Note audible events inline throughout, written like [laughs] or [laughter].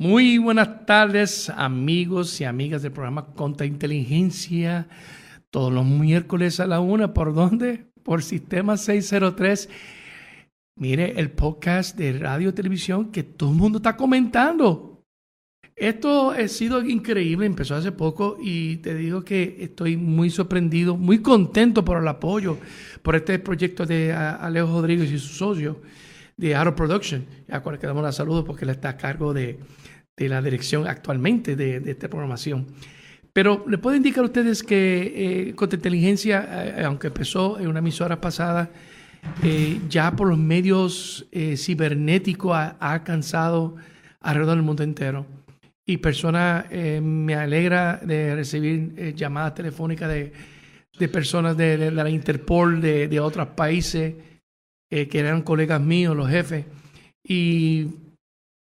Muy buenas tardes, amigos y amigas del programa Inteligencia. Todos los miércoles a la una, ¿por dónde? Por Sistema 603. Mire, el podcast de radio y televisión que todo el mundo está comentando. Esto ha sido increíble, empezó hace poco y te digo que estoy muy sorprendido, muy contento por el apoyo, por este proyecto de Alejo Rodríguez y su socio de Auto Production, a cual le damos la saludo porque él está a cargo de, de la dirección actualmente de, de, esta programación. Pero le puedo indicar a ustedes que eh, Inteligencia, eh, aunque empezó en una emisora pasada, eh, ya por los medios eh, cibernéticos ha, alcanzado alrededor del mundo entero. Y personas, me alegra de recibir llamadas telefónicas de, de personas de, de, la Interpol, de, de otros países, que eran colegas míos, los jefes. Y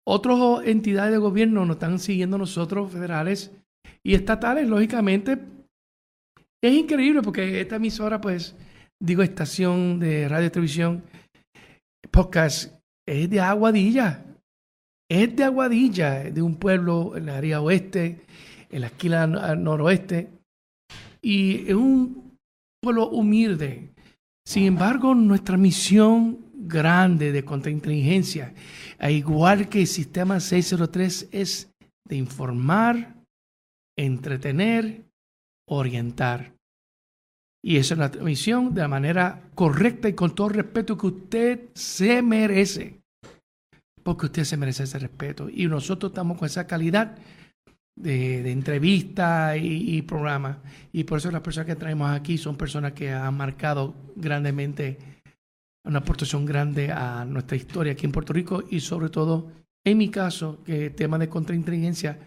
otras entidades de gobierno nos están siguiendo nosotros, federales y estatales, lógicamente. Es increíble porque esta emisora, pues, digo, estación de radio y televisión, podcast, es de Aguadilla. Es de Aguadilla, de un pueblo en la área oeste, en la esquina noroeste. Y es un pueblo humilde. Sin embargo, nuestra misión grande de contrainteligencia, igual que el sistema 603, es de informar, entretener, orientar. Y esa es la misión de la manera correcta y con todo el respeto que usted se merece. Porque usted se merece ese respeto. Y nosotros estamos con esa calidad de, entrevista y, y programa. Y por eso las personas que traemos aquí son personas que han marcado grandemente una aportación grande a nuestra historia aquí en Puerto Rico y sobre todo, en mi caso, que tema de contrainteligencia,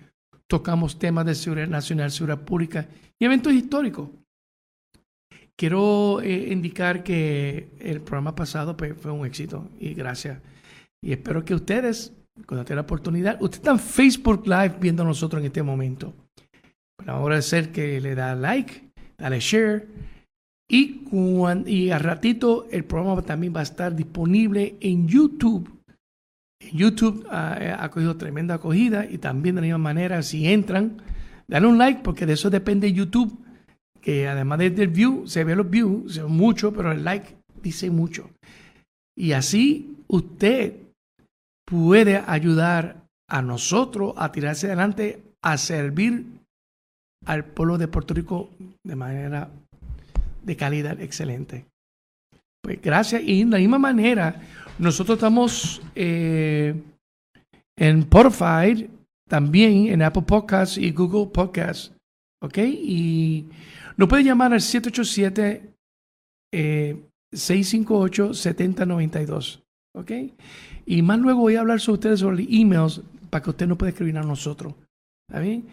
tocamos temas de seguridad nacional, seguridad pública y eventos históricos. Quiero eh, indicar que el programa pasado pues, fue un éxito y gracias. Y espero que ustedes, cuando tengan la oportunidad, ustedes están Facebook Live viendo a nosotros en este momento. Bueno, agradecer que le da like, dale share y, cuando, y a ratito el programa también va a estar disponible en YouTube. En YouTube ha, ha cogido tremenda acogida y también de la misma manera, si entran, dale un like porque de eso depende YouTube, que además del view, se ve los views, se ve mucho, pero el like dice mucho. Y así usted puede ayudar a nosotros a tirarse adelante, a servir al pueblo de Puerto Rico de manera de calidad excelente. Pues gracias. Y de la misma manera, nosotros estamos eh, en Spotify, también en Apple Podcasts y Google Podcasts. ¿Ok? Y nos puede llamar al 787 658 7092. ¿Ok? Y más luego voy a hablar sobre ustedes sobre emails para que usted nos pueda escribir a nosotros. ¿Está bien?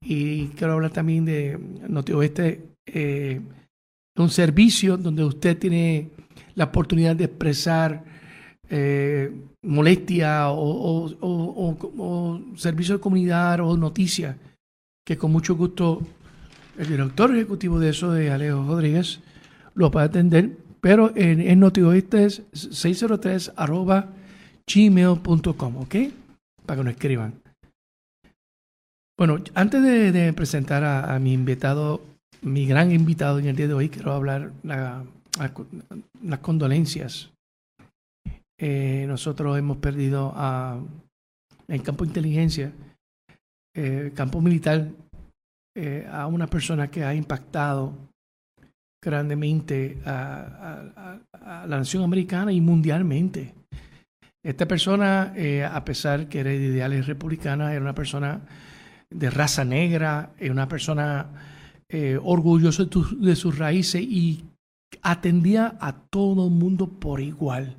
Y quiero hablar también de NotiOeste. Eh, un servicio donde usted tiene la oportunidad de expresar eh, molestia o, servicio de comunidad o noticias, que con mucho gusto el director ejecutivo de eso, de Alejo Rodríguez, lo puede atender, pero en, en NotiOeste es 603 arroba gmail.com, ¿ok? Para que nos escriban. Bueno, antes de, presentar a mi invitado mi gran invitado en el día de hoy, quiero hablar la, las condolencias. Eh, nosotros hemos perdido a, en campo de inteligencia, eh, campo militar, eh, a una persona que ha impactado grandemente a, a, la nación americana y mundialmente. Esta persona, eh, a pesar que era de ideales republicanas, era una persona de raza negra, era una persona eh, orgulloso de, sus raíces y atendía a todo el mundo por igual.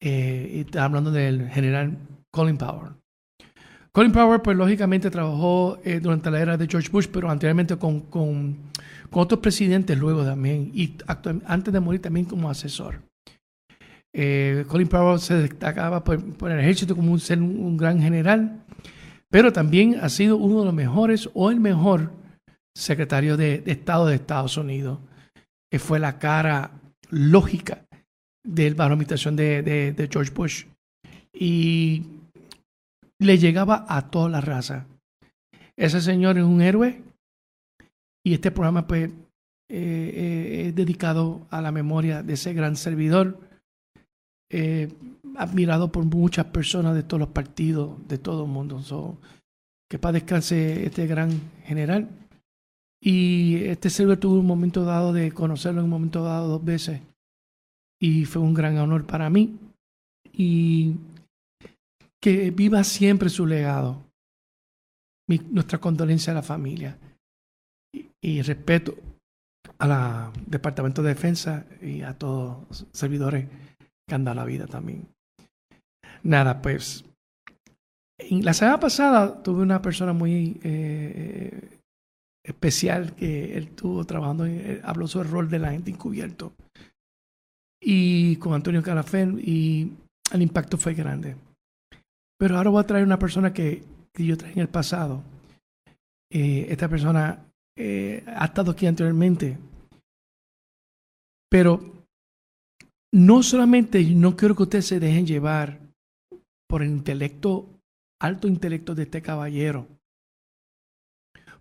Eh, hablando del general Colin Powell. Colin Powell, pues lógicamente trabajó eh, durante la era de George Bush, pero anteriormente con, con, otros presidentes luego también, y antes de morir también como asesor. Eh, Colin Powell se destacaba por, el ejército como un, ser un gran general, pero también ha sido uno de los mejores o el mejor secretario de, Estado de Estados Unidos, que fue la cara lógica del bajo de, de, George Bush. Y le llegaba a toda la raza. Ese señor es un héroe y este programa pues eh, eh, es dedicado a la memoria de ese gran servidor, eh, admirado por muchas personas de todos los partidos, de todo el mundo. que para descanse este gran general. Y este servidor tuvo un momento dado de conocerlo en un momento dado dos veces. Y fue un gran honor para mí. Y que viva siempre su legado. nuestra condolencia a la familia. y respeto al Departamento de Defensa y a todos los servidores que han dado la vida también. Nada, pues la semana pasada tuve una persona muy eh, especial que él estuvo trabajando, eh, habló sobre el rol de la gente encubierto y con Antonio Calafén y el impacto fue grande. Pero ahora voy a traer una persona que, yo traje en el pasado. Eh, esta persona ha estado aquí anteriormente pero no solamente no quiero que ustedes se dejen llevar por el intelecto, alto intelecto de este caballero,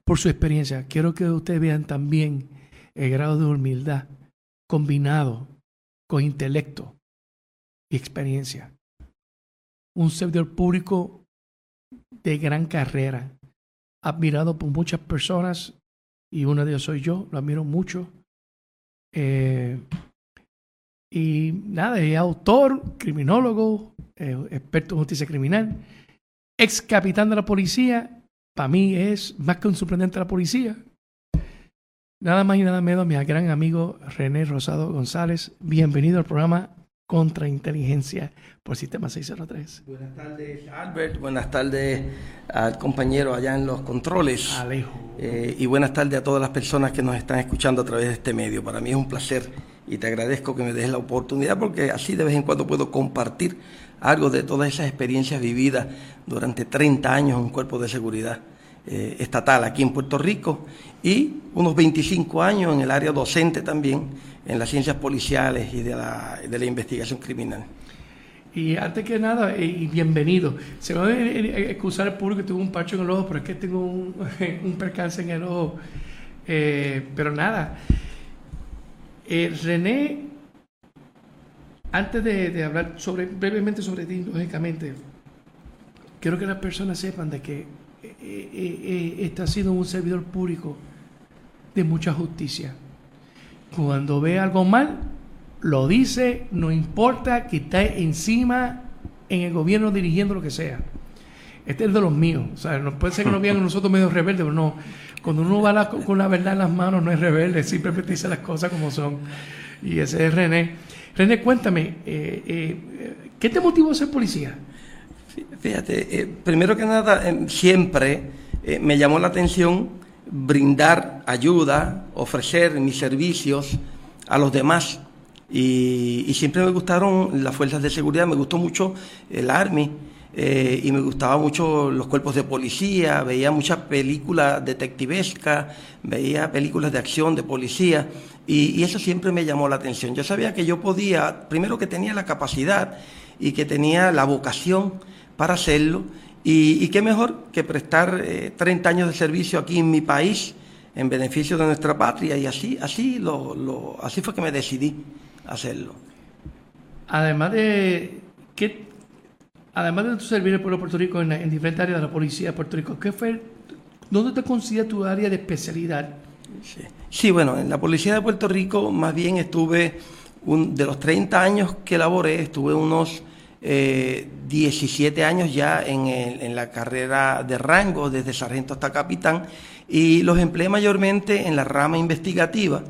por su experiencia. Quiero que ustedes vean también el grado de humildad combinado con intelecto y experiencia. Un servidor público de gran carrera, admirado por muchas personas y una de ellas soy yo, lo admiro mucho eh, y nada, es autor, criminólogo, eh, experto en justicia criminal, ex capitán de la policía. Para mí es más que un sorprendente de la policía. Nada más y nada menos, mi gran amigo René Rosado González. Bienvenido al programa Contrainteligencia por Sistema 603. Buenas tardes, Albert. Buenas tardes al compañero allá en los controles. Alejo. Eh, y buenas tardes a todas las personas que nos están escuchando a través de este medio. Para mí es un placer y te agradezco que me des la oportunidad porque así de vez en cuando puedo compartir algo de todas esas experiencias vividas durante 30 años en un cuerpo de seguridad eh, estatal aquí en Puerto Rico y unos 25 años en el área docente también en las ciencias policiales y de la, de la investigación criminal. Y antes que nada, eh, y bienvenido. Se va a excusar el público que tuvo un parcho en el ojo, pero es que tengo un, [laughs] percance en el ojo. Eh, pero nada. Eh, René, antes de, de, hablar sobre, brevemente sobre ti, lógicamente, quiero que las personas sepan de que este ha sido un servidor público de mucha justicia. Cuando ve algo mal, lo dice, no importa que esté encima en el gobierno dirigiendo lo que sea. Este es de los míos. O sea, no puede ser que nos vean nosotros medio rebeldes, pero no. Cuando uno va con la verdad en las manos, no es rebelde, simplemente dice las cosas como son. Y ese es René. René, cuéntame, eh, eh, ¿qué te motivó a ser policía? Fíjate, eh, primero que nada, siempre me llamó la atención brindar ayuda, ofrecer mis servicios a los demás. Y, siempre me gustaron las fuerzas de seguridad, me gustó mucho el Army eh, y me gustaban mucho los cuerpos de policía, veía muchas películas detectivescas, veía películas de acción de policía y, eso siempre me llamó la atención. Yo sabía que yo podía, primero que tenía la capacidad y que tenía la vocación para hacerlo y, qué mejor que prestar 30 eh, años de servicio aquí en mi país en beneficio de nuestra patria y así, así, lo, así fue que me decidí hacerlo. Además de que, además de tu servir al pueblo de Puerto Rico en, diferentes áreas de la policía de Puerto Rico, ¿qué fue, dónde te consideras tu área de especialidad? Sí. bueno, en la policía de Puerto Rico más bien estuve un, de los 30 años que laboré, estuve unos 17 eh, años ya en, la carrera de rango, desde sargento hasta capitán, y los empleé mayormente en la rama investigativa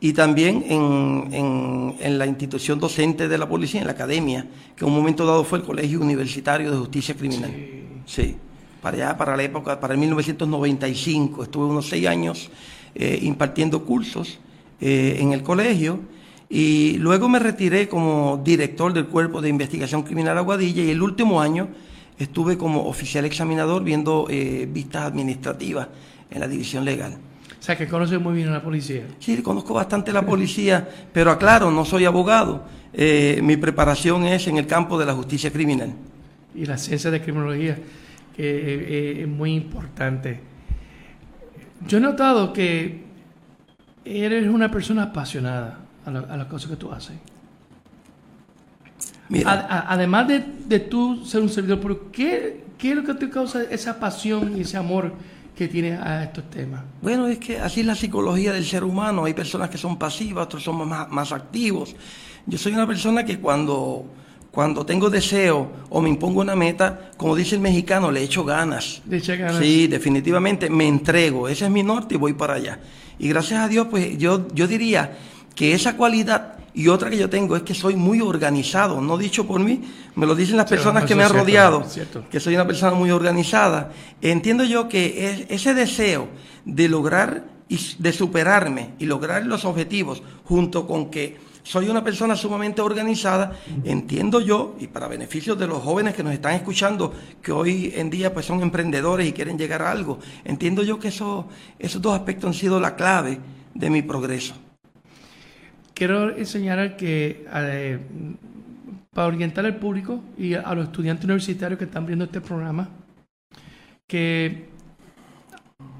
y también en, la institución docente de la policía, en la academia, que en un momento dado fue el Colegio Universitario de Justicia Criminal. Sí, para allá, para la época, para el 1995, estuve unos seis años eh, impartiendo cursos eh, en el colegio y luego me retiré como director del Cuerpo de Investigación Criminal Aguadilla y el último año estuve como oficial examinador viendo eh, vistas administrativas en la división legal. O sea, que conoce muy bien a la policía. Sí, conozco bastante la policía, pero aclaro, no soy abogado. Eh, mi preparación es en el campo de la justicia criminal. Y la ciencia de criminología. que eh, es muy importante. Yo he notado que eres una persona apasionada a, las cosas que tú haces. además de, de, tú ser un servidor pero ¿qué, ¿qué es lo que te causa esa pasión y ese amor que tienes a estos temas? Bueno, es que así es la psicología del ser humano. Hay personas que son pasivas, otros son más, más activos. Yo soy una persona que cuando cuando tengo deseo o me impongo una meta, como dice el mexicano, le echo ganas. Le echo ganas. Sí, definitivamente me entrego. Ese es mi norte y voy para allá. Y gracias a Dios, pues yo, yo diría que esa cualidad y otra que yo tengo es que soy muy organizado, no dicho por mí, me lo dicen las personas que me han rodeado, que soy una persona muy organizada. Entiendo yo que ese deseo de lograr y de superarme y lograr los objetivos junto con que soy una persona sumamente organizada, entiendo yo, y para beneficio de los jóvenes que nos están escuchando, que hoy en día pues son emprendedores y quieren llegar a algo, entiendo yo que eso, esos dos aspectos han sido la clave de mi progreso. Quiero enseñar que eh, para orientar al público y a los estudiantes universitarios que están viendo este programa, que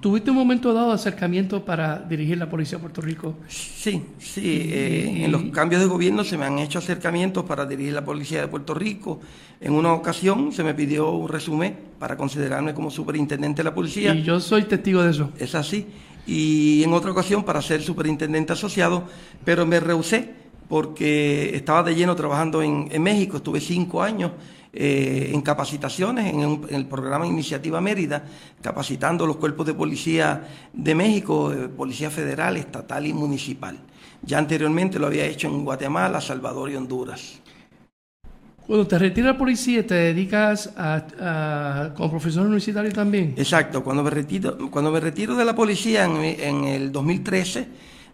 ¿Tuviste un momento dado de acercamiento para dirigir la Policía de Puerto Rico? Sí, sí. Eh, en los cambios de gobierno se me han hecho acercamientos para dirigir la Policía de Puerto Rico. En una ocasión se me pidió un resumen para considerarme como superintendente de la policía. Y yo soy testigo de eso. Es así. Y en otra ocasión para ser superintendente asociado, pero me rehusé porque estaba de lleno trabajando en, en México. Estuve cinco años eh, en capacitaciones en, el programa Iniciativa Mérida, capacitando los cuerpos de policía de México, eh, policía federal, estatal y municipal. Ya anteriormente lo había hecho en Guatemala, Salvador y Honduras. Cuando te retiras de la policía, ¿te dedicas a, como profesor universitario también? Exacto, cuando me retiro, cuando me retiro de la policía en, el 2013,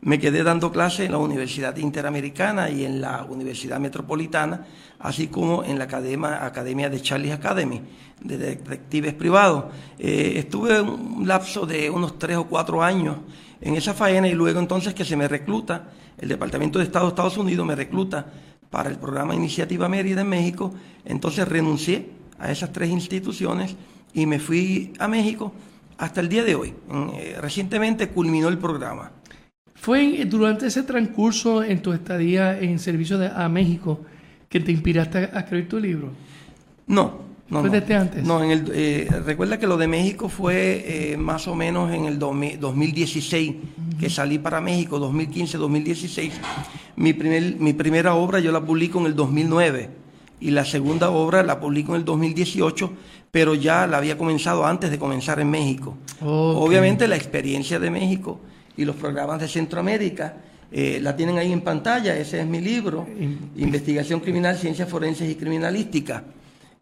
me quedé dando clases en la Universidad Interamericana y en la Universidad Metropolitana, así como en la Academia, Academia de Charlie Academy, de detectives privados. Eh, estuve un lapso de unos tres o cuatro años en esa faena y luego entonces que se me recluta, el Departamento de Estado de Estados Unidos me recluta para el programa Iniciativa Mérida en México, entonces renuncié a esas tres instituciones y me fui a México hasta el día de hoy. Eh, recientemente culminó el programa. ¿Fue durante ese transcurso en tu estadía en servicio de, a México que te inspiraste a escribir tu libro? No, no. ¿Fue desde antes? No, en el, eh, recuerda que lo de México fue eh, más o menos en el 2016 que salí para México, 2015-2016. Mi, primer, mi primera obra yo la publico en el 2009 y la segunda obra la publico en el 2018, pero ya la había comenzado antes de comenzar en México. Obviamente la experiencia de México y los programas de Centroamérica. Eh, la tienen ahí en pantalla, ese es mi libro, Investigación Criminal, Ciencias Forenses y Criminalística.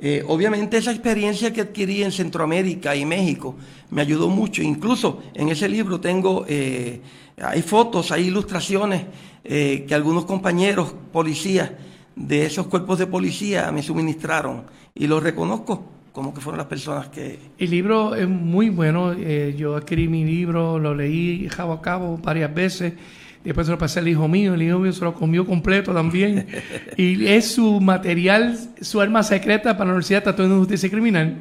Eh, obviamente esa experiencia que adquirí en Centroamérica y México me ayudó mucho. Incluso en ese libro tengo, eh, hay fotos, hay ilustraciones que algunos compañeros policías de esos cuerpos de policía me suministraron. Y los reconozco como que fueron las personas que... El libro es muy bueno, eh, yo adquirí mi libro, lo leí cabo a cabo varias veces, después se lo pasé al hijo mío, el hijo mío se lo comió completo también, [laughs] y es su material, su arma secreta para la Universidad de Tatuando Justicia Criminal,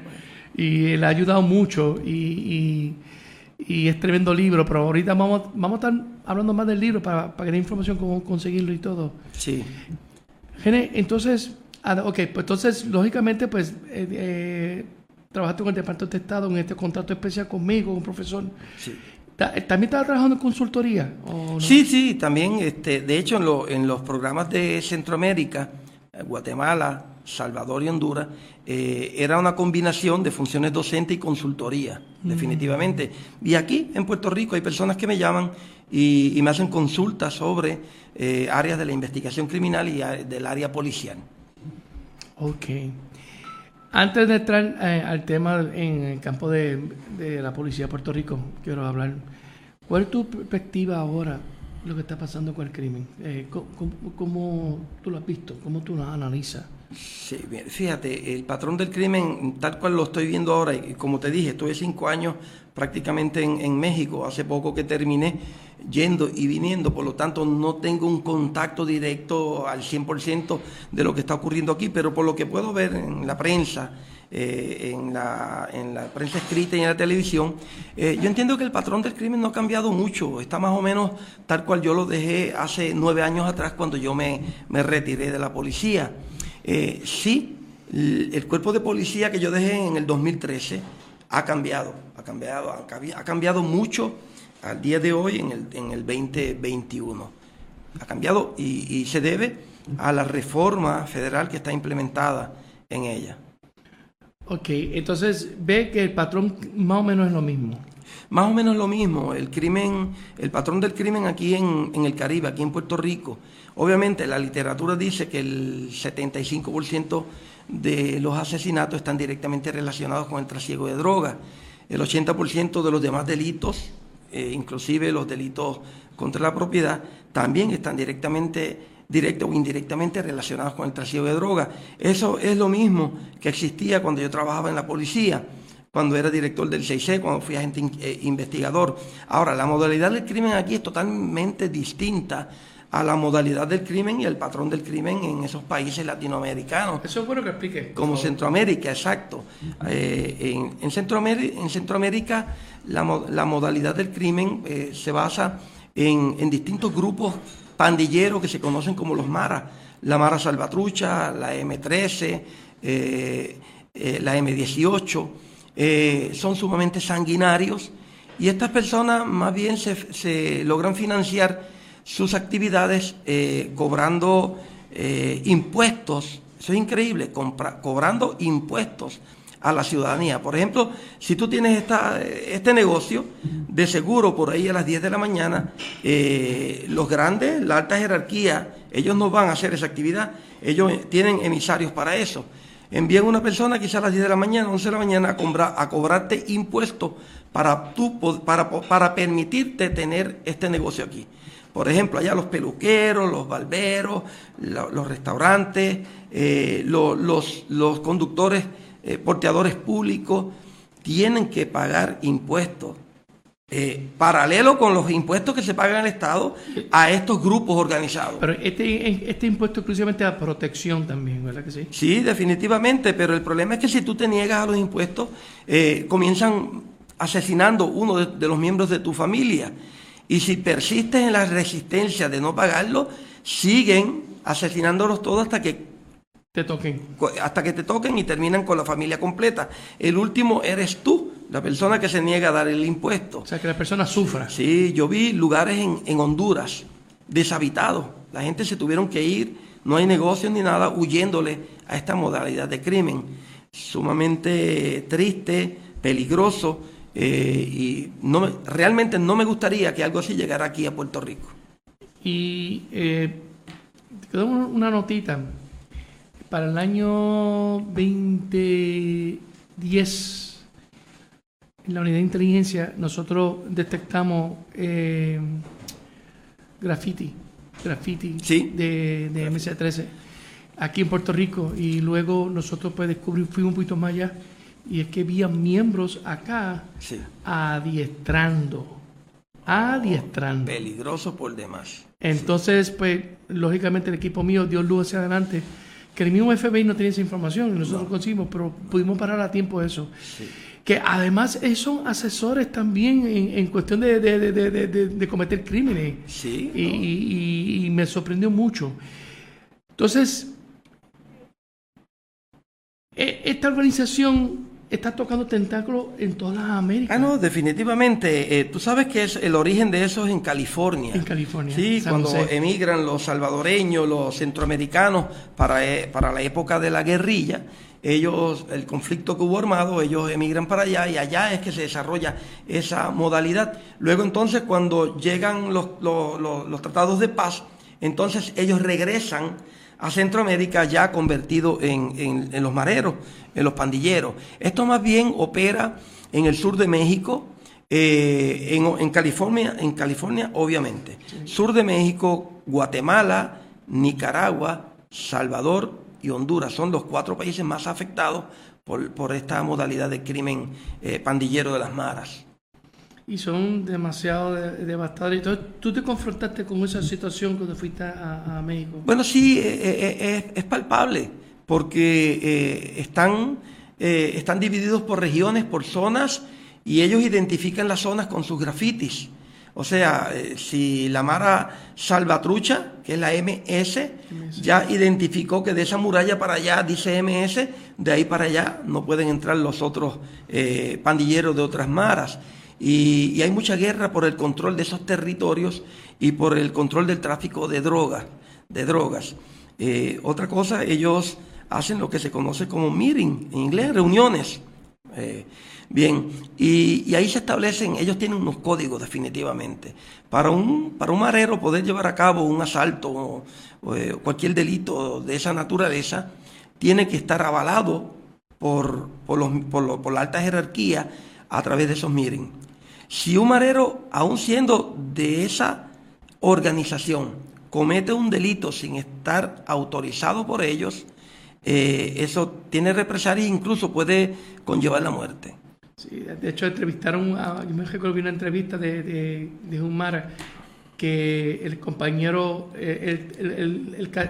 y le ha ayudado mucho, y, y, es tremendo libro, pero ahorita vamos, vamos a estar hablando más del libro para, para que información cómo conseguirlo y todo. Sí. Gene, entonces Ah, ok, pues entonces, lógicamente, pues, eh, eh, trabajaste con el Departamento de Estado en este contrato especial conmigo, un profesor. Sí. Eh, ¿También estaba trabajando en consultoría? Sí, sí, también. Este, de hecho, en, en los programas de Centroamérica, Guatemala, Salvador y Honduras, era una combinación de funciones docente y consultoría, mm. definitivamente. Y aquí, en Puerto Rico, hay personas que me llaman y, y me hacen consultas sobre áreas de la investigación criminal y del área policial. Ok. Antes de entrar eh, al tema en el campo de, la policía de Puerto Rico, quiero hablar. ¿Cuál es tu perspectiva ahora lo que está pasando con el crimen? Eh, ¿cómo, tú lo has visto? ¿Cómo tú lo analizas? Sí, fíjate, el patrón del crimen, tal cual lo estoy viendo ahora, y como te dije, estuve cinco años prácticamente en, en México, hace poco que terminé yendo y viniendo, por lo tanto no tengo un contacto directo al 100% de lo que está ocurriendo aquí, pero por lo que puedo ver en la prensa, eh, en, la, en, la, prensa escrita y en la televisión, eh, yo entiendo que el patrón del crimen no ha cambiado mucho, está más o menos tal cual yo lo dejé hace nueve años atrás cuando yo me, me retiré de la policía. Eh, sí, el cuerpo de policía que yo dejé en el 2013 ha cambiado, ha cambiado, ha cambiado mucho al día de hoy en el, en el 2021. Ha cambiado y, y se debe a la reforma federal que está implementada en ella. Ok, entonces ve que el patrón más o menos es lo mismo. Más o menos lo mismo, el crimen, el patrón del crimen aquí en, el Caribe, aquí en Puerto Rico. Obviamente la literatura dice que el 75% de los asesinatos están directamente relacionados con el trasiego de drogas. El 80% de los demás delitos, eh, inclusive los delitos contra la propiedad, también están directamente directa o indirectamente relacionados con el trasiego de drogas. Eso es lo mismo que existía cuando yo trabajaba en la policía, cuando era director del 6C, cuando fui agente eh, investigador. Ahora, la modalidad del crimen aquí es totalmente distinta a la modalidad del crimen y el patrón del crimen en esos países latinoamericanos. Eso es bueno que explique. Como Centroamérica, exacto. Eh, en, Centroamérica, la, modalidad del crimen eh, se basa en, en distintos grupos pandilleros que se conocen como los Maras, la Mara Salvatrucha, la M13, eh, eh, la M18, eh, son sumamente sanguinarios y estas personas más bien se, logran financiar sus actividades cobrando impuestos, eso es increíble, cobrando impuestos a la ciudadanía. Por ejemplo, si tú tienes esta, este negocio, de seguro por ahí a las 10 de la mañana, eh, los grandes, la alta jerarquía, ellos no van a hacer esa actividad, ellos tienen emisarios para eso. Envían una persona quizás a las 10 de la mañana, 11 de la mañana, a, a cobrarte impuestos para, para, para permitirte tener este negocio aquí. Por ejemplo, allá los peluqueros, los barberos, los restaurantes, eh, los, los conductores eh, porteadores públicos tienen que pagar impuestos. Eh, paralelo con los impuestos que se pagan al Estado a estos grupos organizados. Pero este, este impuesto exclusivamente a protección también, ¿verdad que sí? Sí, definitivamente, pero el problema es que si tú te niegas a los impuestos, eh, comienzan asesinando uno de, los miembros de tu familia. Y si persistes en la resistencia de no pagarlo, siguen asesinándolos todos hasta que te toquen. Hasta que te toquen y terminan con la familia completa. El último eres tú, la persona que se niega a dar el impuesto. O sea, que la persona sufra. Sí, yo vi lugares en, Honduras deshabitados. La gente se tuvieron que ir, no hay negocios ni nada, huyéndole a esta modalidad de crimen. Sumamente triste, peligroso, eh, y no realmente no me gustaría que algo así llegara aquí a Puerto Rico. Y eh, quedó una notita para el año 2010, en la unidad de inteligencia, nosotros detectamos eh, graffiti, graffiti de, de MC13 aquí en Puerto Rico y luego nosotros pues descubrimos, fuimos un poquito más allá y es que había miembros acá adiestrando, adiestrando. Peligroso por demás. Entonces, pues, lógicamente el equipo mío dio luz hacia adelante que el mismo FBI no tenía esa información y nosotros lo conseguimos, pero pudimos parar a tiempo eso. Que además son asesores también en, cuestión de, cometer crímenes. Sí. Y, me sorprendió mucho. Entonces, e, esta organización está tocando tentáculos en todas las Américas. Ah, no, definitivamente. Eh, tú sabes que es el origen de eso es en California. En California. Sí, cuando emigran los salvadoreños, los centroamericanos para, eh, para la época de la guerrilla, ellos, el conflicto que hubo armado, ellos emigran para allá y allá es que se desarrolla esa modalidad. Luego entonces cuando llegan los, los tratados de paz, entonces ellos regresan a Centroamérica ya convertido en, los mareros, en los pandilleros. Esto más bien opera en el sur de México, eh, en, California, en California obviamente, sur de México, Guatemala, Nicaragua, Salvador y Honduras. Son los cuatro países más afectados por, esta modalidad de crimen eh, pandillero de las maras y son demasiado devastadores. Entonces, ¿tú te confrontaste con esa situación cuando fuiste a, México? Bueno, sí, eh, eh, eh, es, palpable, porque están eh, están divididos por regiones, por zonas, y ellos identifican las zonas con sus grafitis. O sea, eh, si la Mara Salvatrucha, que es la MS, ya identificó que de esa muralla para allá dice MS, de ahí para allá no pueden entrar los otros pandilleros de otras maras. Y, hay mucha guerra por el control de esos territorios y por el control del tráfico de drogas. De drogas. Eh, otra cosa, ellos hacen lo que se conoce como meeting, en inglés, reuniones. Bien, y, ahí se establecen, ellos tienen unos códigos definitivamente. Para un, para un marero poder llevar a cabo un asalto o, eh, cualquier delito de esa naturaleza, tiene que estar avalado por, por, los, por, la alta jerarquía a través de esos miren. Si un marero, aun siendo de esa organización, comete un delito sin estar autorizado por ellos, eh, eso tiene represalia e incluso puede conllevar la muerte. Sí, de hecho entrevistaron, a, yo me recuerdo una entrevista de, de, de Humara que el compañero, eh,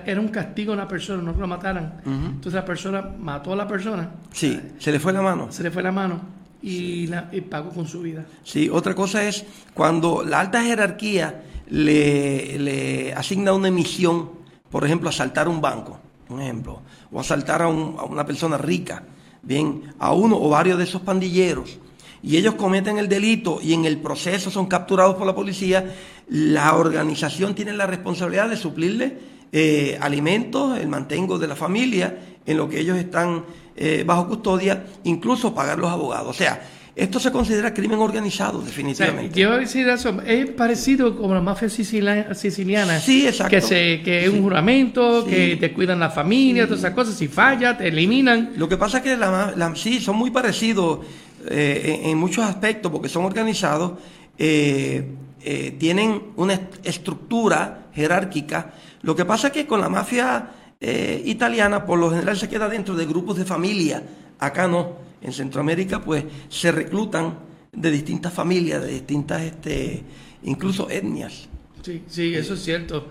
era un castigo a una persona, no que lo mataran. Entonces la persona mató a la persona. Sí, se le fue la mano. Se le fue la mano y, la, pagó con su vida. Sí, otra cosa es cuando la alta jerarquía le, le asigna una misión, por ejemplo, asaltar un banco, un ejemplo, o asaltar a, un, a una persona rica bien, a uno o varios de esos pandilleros y ellos cometen el delito y en el proceso son capturados por la policía, la organización tiene la responsabilidad de suplirle eh, alimentos, el mantengo de la familia, en lo que ellos están eh, bajo custodia, incluso pagar los abogados. O sea, esto se considera crimen organizado, definitivamente. quiero decir eso, es parecido como la mafia siciliana. Sí, exacto. Que, se, que es un juramento, que te cuidan la familia, todas esas cosas. Si falla, te eliminan. Lo que pasa es que la, sí, son muy parecidos eh, en, muchos aspectos, porque son organizados, eh, eh, tienen una estructura jerárquica. Lo que pasa es que con la mafia italiana, por lo general, se queda dentro de grupos de familia. Acá no en Centroamérica pues se reclutan de distintas familias, de distintas, este, incluso etnias. Sí, sí, eso es cierto.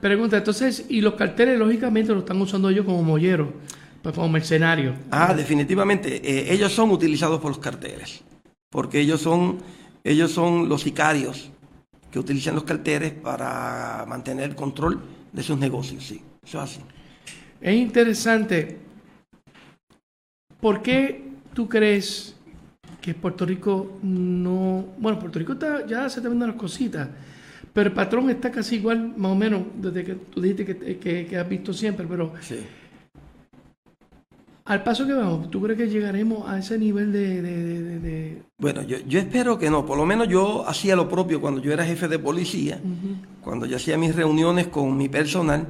Pregunta, entonces, ¿y los carteles lógicamente lo están usando ellos como molleros, pues, como mercenarios? Ah, definitivamente, eh, ellos son utilizados por los carteles, porque ellos son, ellos son los sicarios que utilizan los carteles para mantener el control de sus negocios, sí, eso es así. Es interesante ¿Por qué tú crees que Puerto Rico no... Bueno, Puerto Rico está, ya se está viendo las cositas, pero el patrón está casi igual, más o menos, desde que tú dijiste que, que, has visto siempre, pero... Sí. Al paso que vamos, ¿tú crees que llegaremos a ese nivel de...? Bueno, yo, yo, espero que no. Por lo menos yo hacía lo propio cuando yo era jefe de policía, cuando yo hacía mis reuniones con mi personal,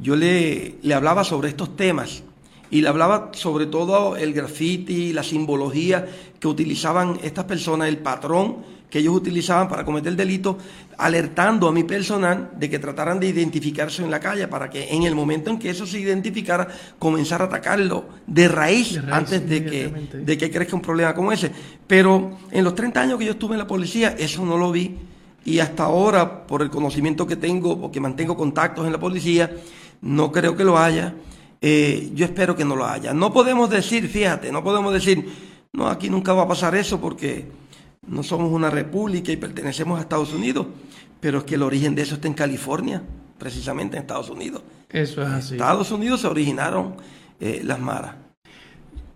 yo le, le hablaba sobre estos temas y le hablaba sobre todo el graffiti, la simbología que utilizaban estas personas, el patrón que ellos utilizaban para cometer el delito, alertando a mi personal de que trataran de identificarse en la calle para que en el momento en que eso se identificara, comenzar a atacarlo de raíz, antes de que, de que crezca un problema como ese. Pero en los 30 años que yo estuve en la policía, eso no lo vi. Y hasta ahora, por el conocimiento que tengo, porque mantengo contactos en la policía, no creo que lo haya. Eh, yo espero que no lo haya. No podemos decir, fíjate, no podemos decir, no, aquí nunca va a pasar eso porque no somos una república y pertenecemos a Estados Unidos, pero es que el origen de eso está en California, precisamente en Estados Unidos. Eso es así. En Estados Unidos se originaron eh, las maras.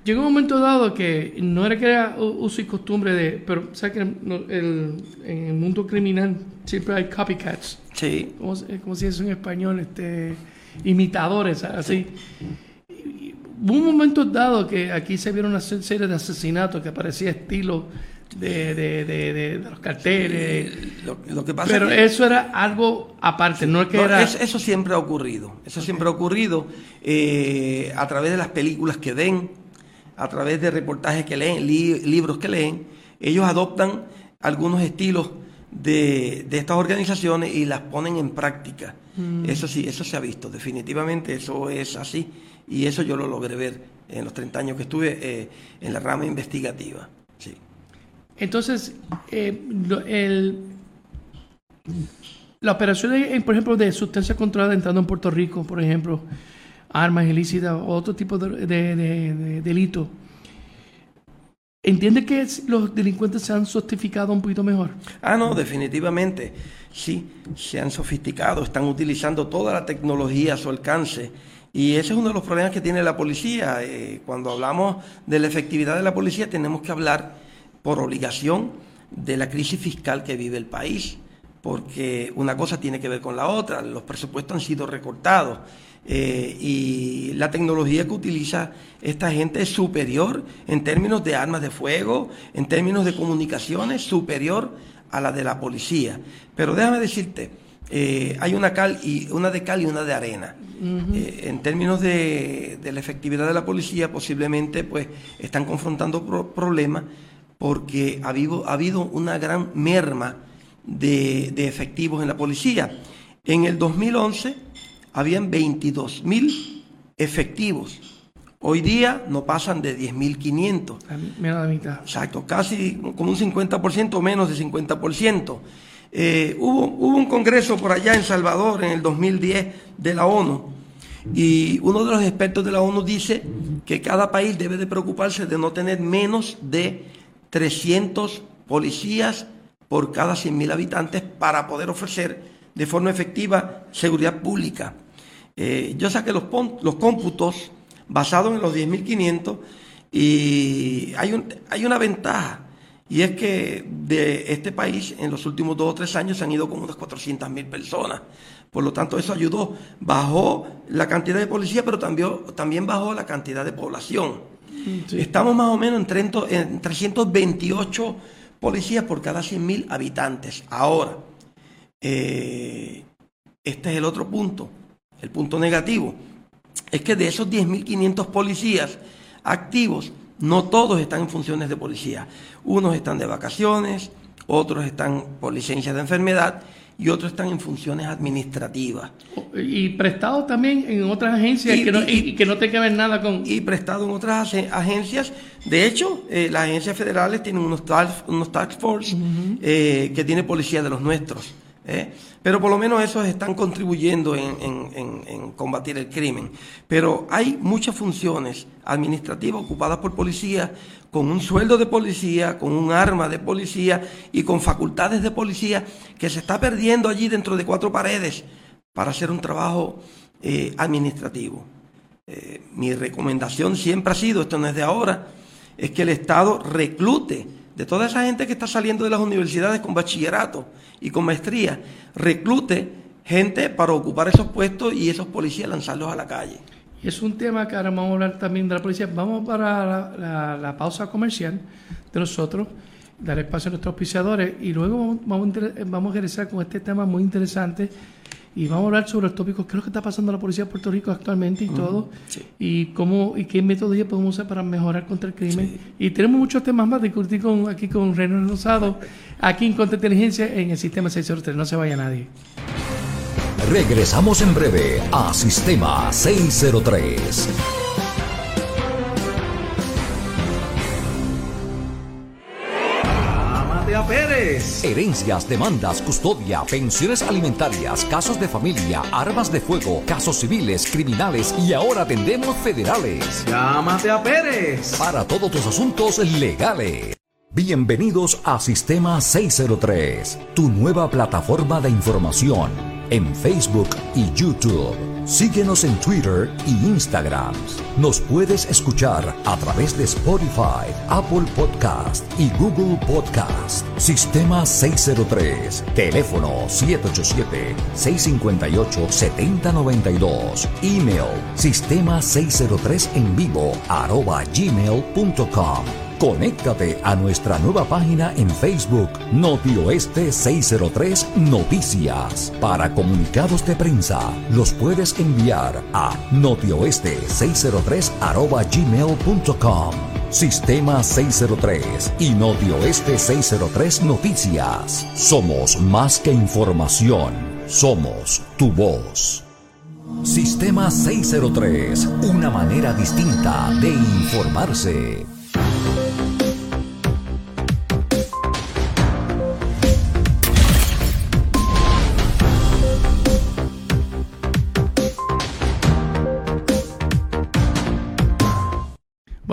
Llegó un momento dado que no era que era uso y costumbre de, pero sabes que en el mundo criminal siempre hay copycats. Sí. Como, como si es en español, este imitadores, así. Hubo un momento dado que aquí se vieron una serie de asesinatos que parecía estilo de, de, de, los carteles. lo, que pasa pero eso era algo aparte, no es que era... Eso, siempre ha ocurrido, eso siempre ha ocurrido eh, a través de las películas que ven, a través de reportajes que leen, libros que leen, ellos adoptan algunos estilos de, de estas organizaciones y las ponen en práctica. Mm. Eso sí, eso se ha visto, definitivamente eso es así y eso yo lo logré ver en los 30 años que estuve eh, en la rama investigativa. Sí. Entonces, eh, el, la operación, por ejemplo, de sustancia controlada entrando en Puerto Rico, por ejemplo, armas ilícitas o otro tipo de, de delito, ¿entiende que los delincuentes se han sofistificado un poquito mejor? Ah, no, definitivamente. Sí, se han sofisticado, están utilizando toda la tecnología a su alcance. Y ese es uno de los problemas que tiene la policía. Eh, cuando hablamos de la efectividad de la policía, tenemos que hablar por obligación de la crisis fiscal que vive el país, porque una cosa tiene que ver con la otra. Los presupuestos han sido recortados eh, y la tecnología que utiliza esta gente es superior en términos de armas de fuego, en términos de comunicaciones, superior a la de la policía. Pero déjame decirte, eh, hay una cal y una de cal y una de arena. Eh, en términos de, la efectividad de la policía, posiblemente pues están confrontando problemas porque ha habido, ha habido, una gran merma de, de, efectivos en la policía. En el 2011 habían 22 mil efectivos Hoy día no pasan de 10.500. Menos de la mitad. Exacto, casi como un 50% o menos de 50%. Eh, hubo, hubo un congreso por allá en Salvador en el 2010 de la ONU y uno de los expertos de la ONU dice que cada país debe de preocuparse de no tener menos de 300 policías por cada 100.000 habitantes para poder ofrecer de forma efectiva seguridad pública. Eh, yo saqué los, los cómputos basado en los 10.500 y hay, un, hay una ventaja y es que de este país en los últimos dos o tres años se han ido como unas 400.000 personas. Por lo tanto, eso ayudó. Bajó la cantidad de policía, pero también, también bajó la cantidad de población. Estamos más o menos en, en 328 policías por cada 100.000 habitantes. Ahora, eh, este es el otro punto, el punto negativo es que de esos 10.500 policías activos, no todos están en funciones de policía. Unos están de vacaciones, otros están por licencia de enfermedad y otros están en funciones administrativas. Y prestado también en otras agencias y, que, no, y, que no tenga que ver nada con... Y prestado en otras agencias. De hecho, eh, las agencias federales tienen unos task, unos task force eh, que tiene policía de los nuestros. ¿Eh? Pero por lo menos esos están contribuyendo en, combatir el crimen. Pero hay muchas funciones administrativas ocupadas por policía, con un sueldo de policía, con un arma de policía y con facultades de policía que se está perdiendo allí dentro de cuatro paredes para hacer un trabajo eh, administrativo. Eh, mi recomendación siempre ha sido, esto no es de ahora, es que el Estado reclute de toda esa gente que está saliendo de las universidades con bachillerato y con maestría, reclute gente para ocupar esos puestos y esos policías lanzarlos a la calle. Es un tema que ahora vamos a hablar también de la policía. Vamos para la, pausa comercial de nosotros, dar espacio a nuestros auspiciadores y luego vamos, vamos a regresar con este tema muy interesante y vamos a hablar sobre los tópicos, qué es lo que está pasando en la policía de Puerto Rico actualmente y todo, y cómo y qué metodología podemos usar para mejorar contra el crimen. Y tenemos muchos temas más de discutir con, aquí con René Rosado, aquí en Contrainteligencia en el Sistema 603. No se vaya nadie. Regresamos en breve a Sistema 603. Herencias, demandas, custodia, pensiones alimentarias, casos de familia, armas de fuego, casos civiles, criminales y ahora atendemos federales. Llámate a Pérez. Para todos tus asuntos legales. Bienvenidos a Sistema 603, tu nueva plataforma de información en Facebook y YouTube Síguenos en Twitter y Instagram. Nos puedes escuchar a través de Spotify, Apple Podcast y Google Podcast. Sistema 603. Teléfono 787-658-7092. Email sistema 603 en vivo arroba gmail.com. Conéctate a nuestra nueva página en Facebook, Notioeste 603 Noticias. Para comunicados de prensa, los puedes enviar a notioeste603 gmail.com. Sistema 603 y Notioeste 603 Noticias. Somos más que información, somos tu voz. Sistema 603, una manera distinta de informarse.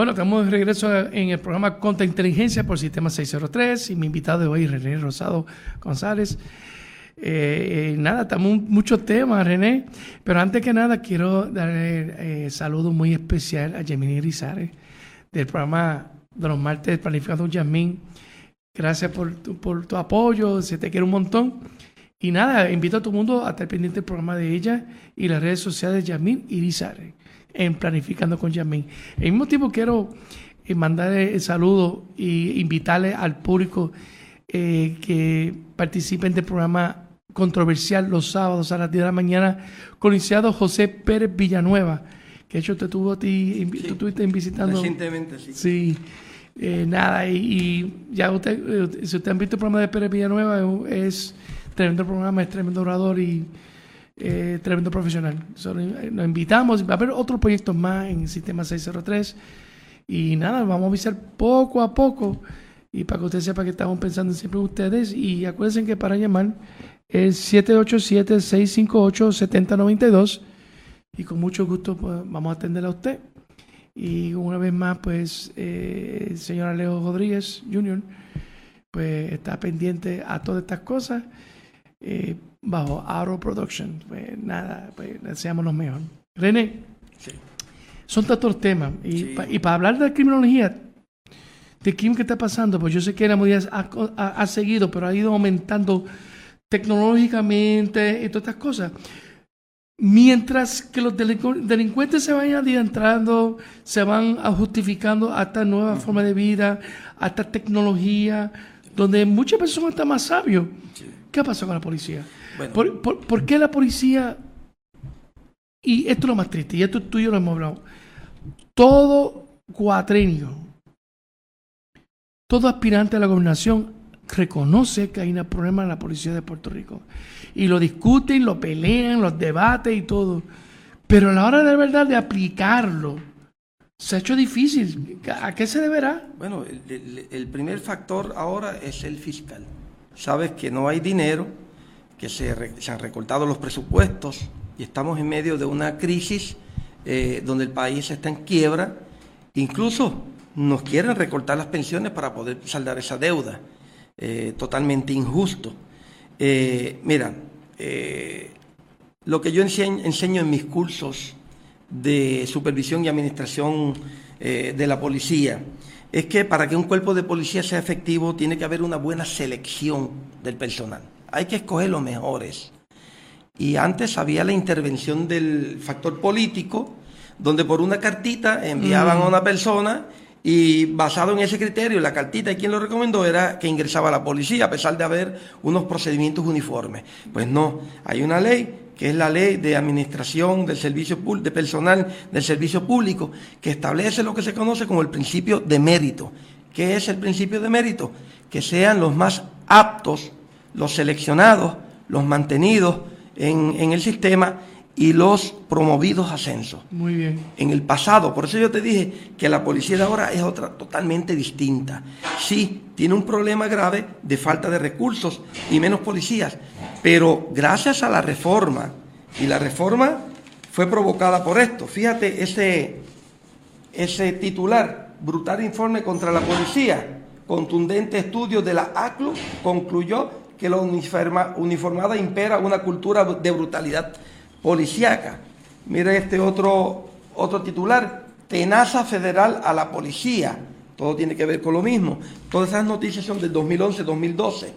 Bueno, estamos de regreso en el programa Contra Inteligencia por Sistema 603 y mi invitado de hoy, René Rosado González. Eh, eh, nada, estamos muchos temas, René, pero antes que nada quiero darle eh, saludo muy especial a Yamini Rizare del programa de los martes planificado Yasmín. Gracias por tu, por tu apoyo, se te quiere un montón. Y nada, invito a todo el mundo a estar pendiente del programa de ella y las redes sociales de Yasmín Irizarry en Planificando con Yasmín. Al mismo tiempo quiero eh, mandarle el saludo e invitarle al público eh, que participe del programa controversial los sábados a las 10 de la mañana con licenciado José Pérez Villanueva, que de hecho te tuvo a ti, tú estuviste visitando. Recientemente, sí. Sí. Eh, nada, y, ya usted, si usted han visto el programa de Pérez Villanueva, es tremendo programa, es tremendo orador y eh, tremendo profesional. nos invitamos, va a haber otros proyectos más en Sistema 603 y nada, vamos a avisar poco a poco y para que usted sepa que estamos pensando siempre en ustedes y acuérdense que para llamar es 787-658-7092 y con mucho gusto pues, vamos a atender a usted. Y una vez más, pues, eh, el señor Alejo Rodríguez Jr., pues está pendiente a todas estas cosas eh, bajo Auro Production. Pues nada, pues deseamos lo mejor. René, son tantos temas. Y, y para hablar de la criminología, de crimen que está pasando, pues yo sé que la modalidad ha, ha, seguido, pero ha ido aumentando tecnológicamente y todas estas cosas. Mientras que los delincuentes se vayan adentrando, se van justificando a esta nueva forma de vida, a esta tecnología, donde muchas personas están más sabios. ¿Qué pasó con la policía? ¿Por, qué la policía, y esto es lo más triste, y esto tú y yo lo hemos hablado, todo cuatrenio, todo aspirante a la gobernación reconoce que hay un problema en la policía de Puerto Rico. Y lo discuten, lo pelean, los debaten y todo. Pero a la hora de verdad de aplicarlo, se ha hecho difícil. ¿A qué se deberá? Bueno, el, primer factor ahora es el fiscal. Sabes que no hay dinero, que se, han recortado los presupuestos y estamos en medio de una crisis eh, donde el país está en quiebra. Incluso nos quieren recortar las pensiones para poder saldar esa deuda. Eh, totalmente injusto. Eh, mira, lo que yo enseño, en mis cursos de supervisión y administración de la policía es que para que un cuerpo de policía sea efectivo tiene que haber una buena selección del personal. Hay que escoger los mejores. Y antes había la intervención del factor político, donde por una cartita enviaban a mm. una persona y basado en ese criterio, la cartita y quien lo recomendó era que ingresaba a la policía, a pesar de haber unos procedimientos uniformes. Pues no, hay una ley que es la ley de administración del servicio de personal del servicio público, que establece lo que se conoce como el principio de mérito. ¿Qué es el principio de mérito? Que sean los más aptos, los seleccionados, los mantenidos en, en el sistema y los promovidos ascensos. Muy bien. En el pasado, por eso yo te dije que la policía de ahora es otra totalmente distinta. Sí, tiene un problema grave de falta de recursos y menos policías, pero gracias a la reforma, y la reforma fue provocada por esto. Fíjate ese, ese titular, brutal informe contra la policía, contundente estudio de la ACLU concluyó que la uniformada impera una cultura de brutalidad policíaca. Mira este otro, otro titular, tenaza federal a la policía. Todo tiene que ver con lo mismo. Todas esas noticias son del 2011-2012.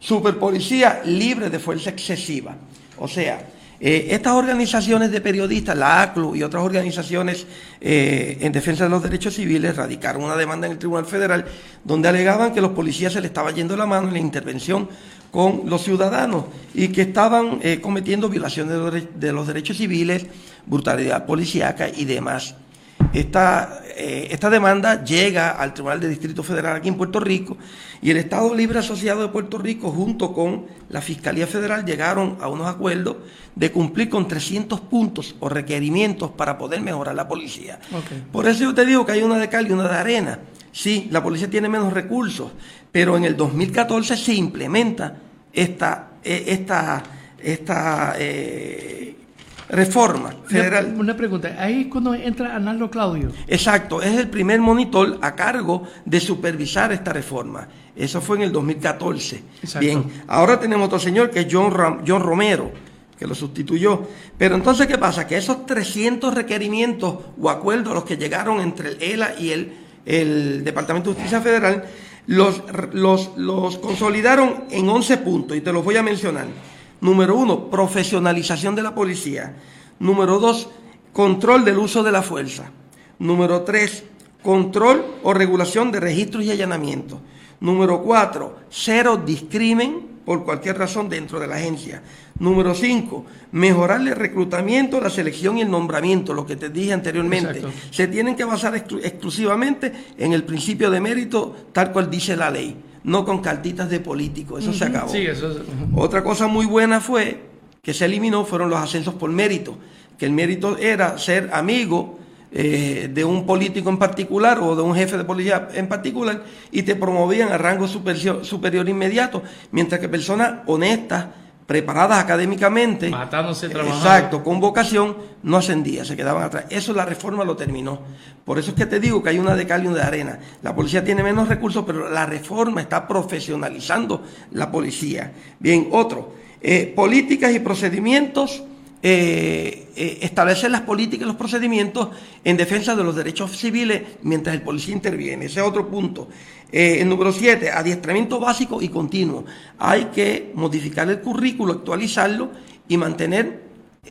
Superpolicía libre de fuerza excesiva. O sea, eh, estas organizaciones de periodistas, la ACLU y otras organizaciones eh, en defensa de los derechos civiles, radicaron una demanda en el Tribunal Federal donde alegaban que los policías se les estaba yendo la mano en la intervención con los ciudadanos y que estaban eh, cometiendo violaciones de los, derechos civiles, brutalidad policíaca y demás. Esta, eh, esta demanda llega al Tribunal de Distrito Federal aquí en Puerto Rico y el Estado Libre Asociado de Puerto Rico junto con la Fiscalía Federal llegaron a unos acuerdos de cumplir con 300 puntos o requerimientos para poder mejorar la policía. Por eso yo te digo que hay una de cal y una de arena. Sí, la policía tiene menos recursos, pero en el 2014 se implementa esta, e, esta, esta eh, reforma federal. Una, pregunta, ahí es cuando entra Arnaldo Claudio. Exacto, es el primer monitor a cargo de supervisar esta reforma. Eso fue en el 2014. Bien, ahora tenemos otro señor que es John, John Romero, que lo sustituyó. Pero entonces, ¿qué pasa? Que esos 300 requerimientos o acuerdos a los que llegaron entre el ELA y el, el Departamento de Justicia Federal, los, los, los consolidaron en 11 puntos y te los voy a mencionar. Número uno, profesionalización de la policía. Número dos, control del uso de la fuerza. Número tres, control o regulación de registros y allanamientos. Número cuatro, cero discrimen por cualquier razón dentro de la agencia. Número cinco, mejorar el reclutamiento, la selección y el nombramiento, lo que te dije anteriormente. Se tienen que basar exclusivamente en el principio de mérito, tal cual dice la ley no con cartitas de político. Eso se acabó. Otra cosa muy buena fue que se eliminó fueron los ascensos por mérito, que el mérito era ser amigo eh, de un político en particular o de un jefe de policía en particular y te promovían a rango superior, superior inmediato, mientras que personas honestas, preparadas académicamente, matándose trabajando. Exacto, con vocación, no ascendía, se quedaban atrás. Eso la reforma lo terminó. Por eso es que te digo que hay una de cal y una de arena. La policía tiene menos recursos, pero la reforma está profesionalizando la policía. Bien, otro, eh, políticas y procedimientos eh, eh, establecer las políticas y los procedimientos en defensa de los derechos civiles mientras el policía interviene. Ese es otro punto. Eh, el número siete, adiestramiento básico y continuo. Hay que modificar el currículo, actualizarlo y mantener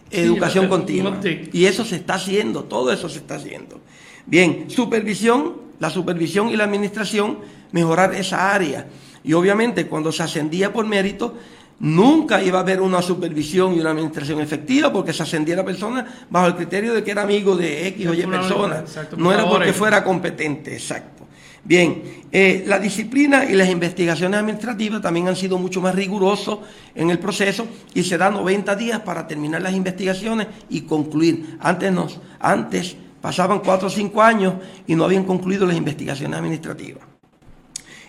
educación continua. Y eso se está haciendo, todo eso se está haciendo. Bien, supervisión, la supervisión y la administración, mejorar esa área. Y obviamente cuando se ascendía por mérito, nunca iba a haber una supervisión y una administración efectiva porque se ascendía la persona bajo el criterio de que era amigo de X o Y persona. no era porque fuera competente, exacto. Bien, eh, la disciplina y las investigaciones administrativas también han sido mucho más rigurosos en el proceso y se da 90 días para terminar las investigaciones y concluir. Antes, nos, antes pasaban 4 o 5 años y no habían concluido las investigaciones administrativas.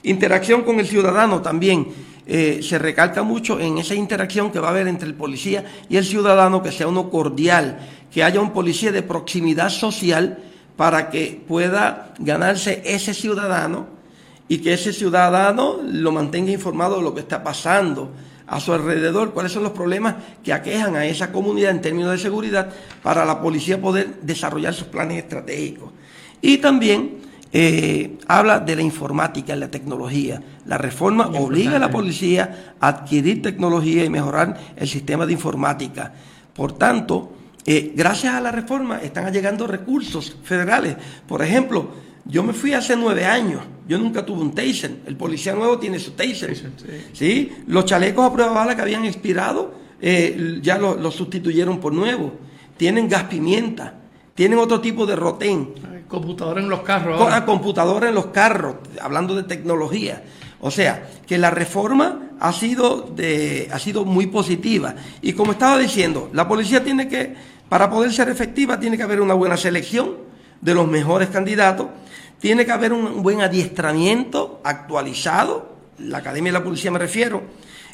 Interacción con el ciudadano también. Eh, se recalca mucho en esa interacción que va a haber entre el policía y el ciudadano, que sea uno cordial, que haya un policía de proximidad social para que pueda ganarse ese ciudadano y que ese ciudadano lo mantenga informado de lo que está pasando a su alrededor, cuáles son los problemas que aquejan a esa comunidad en términos de seguridad para la policía poder desarrollar sus planes estratégicos. Y también eh, habla de la informática, la tecnología. La reforma obliga a la policía a adquirir tecnología y mejorar el sistema de informática. Por tanto, eh, gracias a la reforma están llegando recursos federales. Por ejemplo, yo me fui hace nueve años, yo nunca tuve un taser. El policía nuevo tiene su taser. sí. Los chalecos a prueba bala que habían expirado eh, ya los sustituyeron por nuevos. Tienen gas pimienta, tienen otro tipo de rotén. Computadora en los carros. Ahora. Computadora en los carros, hablando de tecnología. O sea, que la reforma ha sido, de, ha sido muy positiva. Y como estaba diciendo, la policía tiene que, para poder ser efectiva, tiene que haber una buena selección de los mejores candidatos, tiene que haber un buen adiestramiento actualizado, la Academia de la Policía me refiero,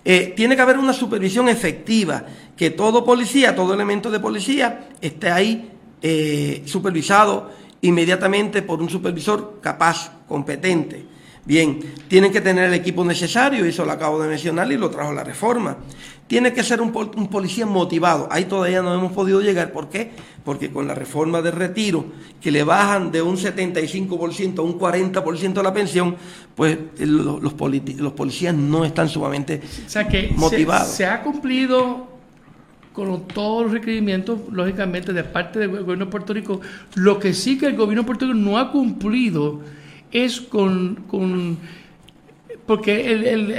eh, tiene que haber una supervisión efectiva, que todo policía, todo elemento de policía esté ahí eh, supervisado inmediatamente por un supervisor capaz, competente. Bien, tienen que tener el equipo necesario, eso lo acabo de mencionar y lo trajo la reforma. Tiene que ser un, policía motivado. Ahí todavía no hemos podido llegar. ¿Por qué? Porque con la reforma de retiro, que le bajan de un 75% a un 40% la pensión, pues los, los, policías no están sumamente motivados. se ha cumplido con todos los requerimientos, lógicamente, de parte del gobierno de Puerto Rico. Lo que sí que el gobierno de Puerto Rico no ha cumplido es con... porque el,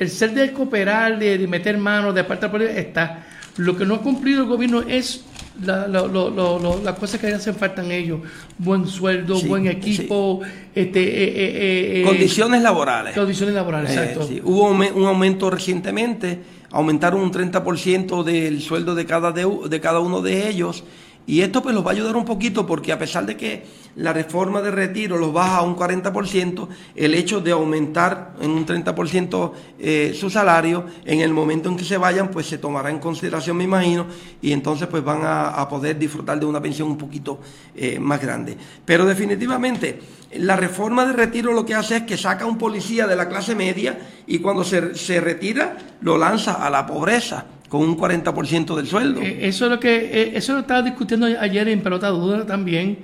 el, ser de cooperar, de, meter manos de de la policía, está. Lo que no ha cumplido el gobierno es la, las cosas que hacen falta en ellos. Buen sueldo, buen equipo, este, eh, eh, eh, condiciones laborales. Condiciones laborales, exacto. Hubo un aumento recientemente aumentaron un 30% del sueldo de cada, de, cada uno de ellos Y esto pues los va a ayudar un poquito porque a pesar de que la reforma de retiro los baja a un 40%, el hecho de aumentar en un 30% eh, su salario, en el momento en que se vayan, pues se tomará en consideración, me imagino, y entonces pues van a, poder disfrutar de una pensión un poquito eh, más grande. Pero definitivamente, la reforma de retiro lo que hace es que saca a un policía de la clase media y cuando se, se retira lo lanza a la pobreza con un 40% del sueldo. Eh, eso es lo que eh, eso lo estaba discutiendo ayer en Pelota Dura también.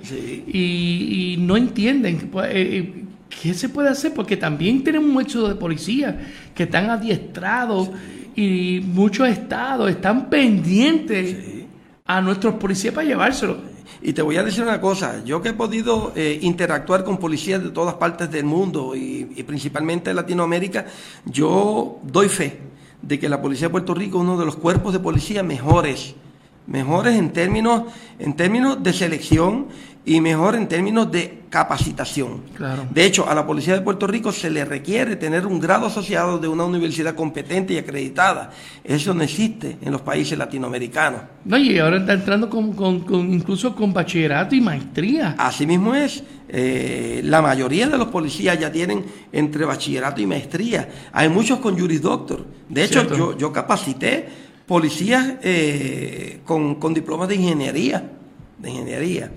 Y, no entienden eh, qué se puede hacer, porque también tenemos muchos de policías que están adiestrados y muchos estados están pendientes a nuestros policías para llevárselo. Y te voy a decir una cosa, yo que he podido interactuar con policías de todas partes del mundo y, y principalmente de Latinoamérica, yo doy fe de que la Policía de Puerto Rico es uno de los cuerpos de policía mejores, mejores en términos, en términos de selección y mejor en términos de capacitación. De hecho, a la Policía de Puerto Rico se le requiere tener un grado asociado de una universidad competente y acreditada. Eso no existe en los países latinoamericanos. No, y ahora está entrando con, incluso con bachillerato y maestría. Así mismo es. Eh, la mayoría de los policías ya tienen entre bachillerato y maestría. Hay muchos con Juris Doctor. De hecho, yo, yo, capacité policías eh, con, con diplomas de ingeniería. De ingeniería.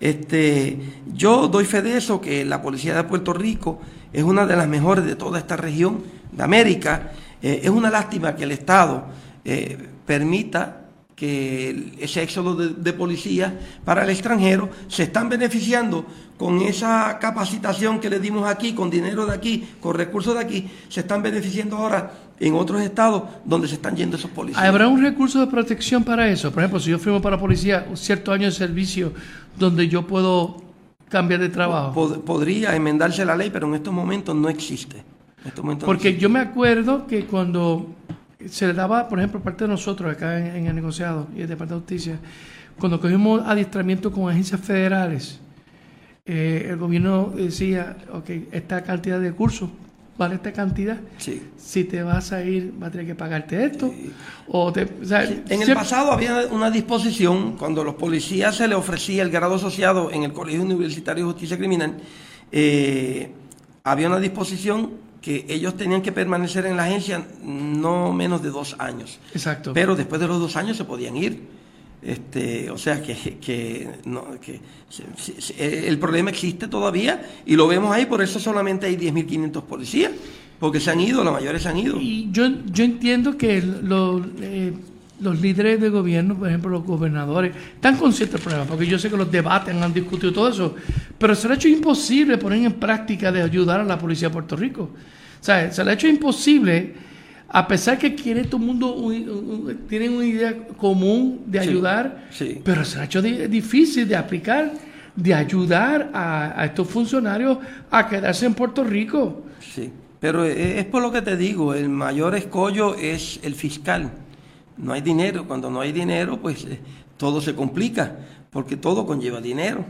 Este, yo doy fe de eso, que la policía de Puerto Rico es una de las mejores de toda esta región de América. Eh, es una lástima que el Estado eh, permita que ese éxodo de, de policías para el extranjero se están beneficiando con esa capacitación que le dimos aquí, con dinero de aquí, con recursos de aquí, se están beneficiando ahora en otros estados donde se están yendo esos policías. ¿Habrá un recurso de protección para eso? Por ejemplo, si yo firmo para policía un cierto año de servicio donde yo puedo cambiar de trabajo. podría enmendarse la ley, pero en estos momentos no existe. Porque yo me acuerdo que cuando se le daba, por ejemplo, parte de nosotros acá en, el negociado y el Departamento de Justicia, cuando cogimos adiestramiento con agencias federales, eh, el gobierno decía, ok, esta cantidad de cursos vale esta cantidad. Si te vas a ir, vas a tener que pagarte esto. O en el pasado había una disposición, cuando a los policías se les ofrecía el grado asociado en el Colegio Universitario de Justicia Criminal, eh, había una disposición que ellos tenían que permanecer en la agencia no menos de dos años. Exacto. Pero después de los dos años se podían ir. Este, o sea que, que, el problema existe todavía y lo vemos ahí, por eso solamente hay 10.500 policías, porque se han ido, la mayoría se han ido. Y yo, yo entiendo que los, eh, los líderes de gobierno, por ejemplo los gobernadores, están conscientes del problema, porque yo sé que los debaten, han discutido todo eso, pero se le ha hecho imposible poner en práctica de ayudar a la policía de Puerto Rico. O sea, se le ha hecho imposible a pesar que quiere todo el mundo, tienen una idea común de ayudar, pero se ha hecho difícil de aplicar, de ayudar a, estos funcionarios a quedarse en Puerto Rico. Sí, pero es por lo que te digo, el mayor escollo es el fiscal. No hay dinero, cuando no hay dinero, pues eh, todo se complica, porque todo conlleva dinero.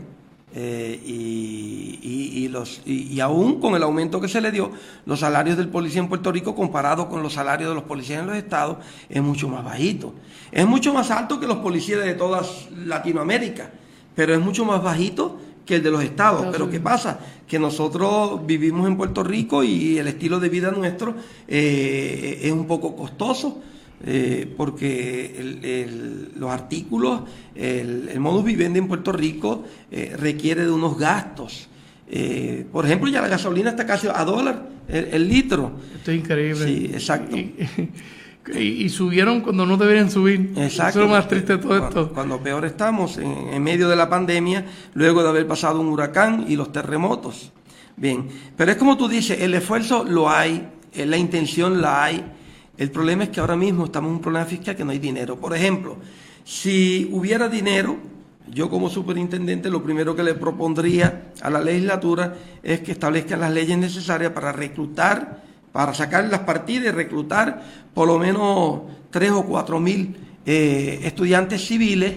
Eh, y, los, y, aún con el aumento que se le dio, los salarios del policía en Puerto Rico comparado con los salarios de los policías en los estados es mucho más bajito. Es mucho más alto que los policías de toda Latinoamérica, pero es mucho más bajito que el de los estados. Pero ¿qué pasa? Que nosotros vivimos en Puerto Rico y el estilo de vida nuestro eh, es un poco costoso. Eh, porque los artículos, el, modus vivendi en Puerto Rico eh, requiere de unos gastos. Eh, por ejemplo, ya la gasolina está casi a dólar el, litro. Esto es increíble. Sí, exacto. Y, subieron cuando no deberían subir. Exacto. Eso es lo más triste de todo esto. Cuando peor estamos, en, en medio de la pandemia, luego de haber pasado un huracán y los terremotos. Bien, pero es como tú dices, el esfuerzo lo hay, la intención la hay, el problema es que ahora mismo estamos en un problema fiscal que no hay dinero. Por ejemplo, si hubiera dinero, yo como superintendente lo primero que le propondría a la legislatura es que establezcan las leyes necesarias para reclutar, para sacar las partidas y reclutar por lo menos tres o cuatro mil eh, estudiantes civiles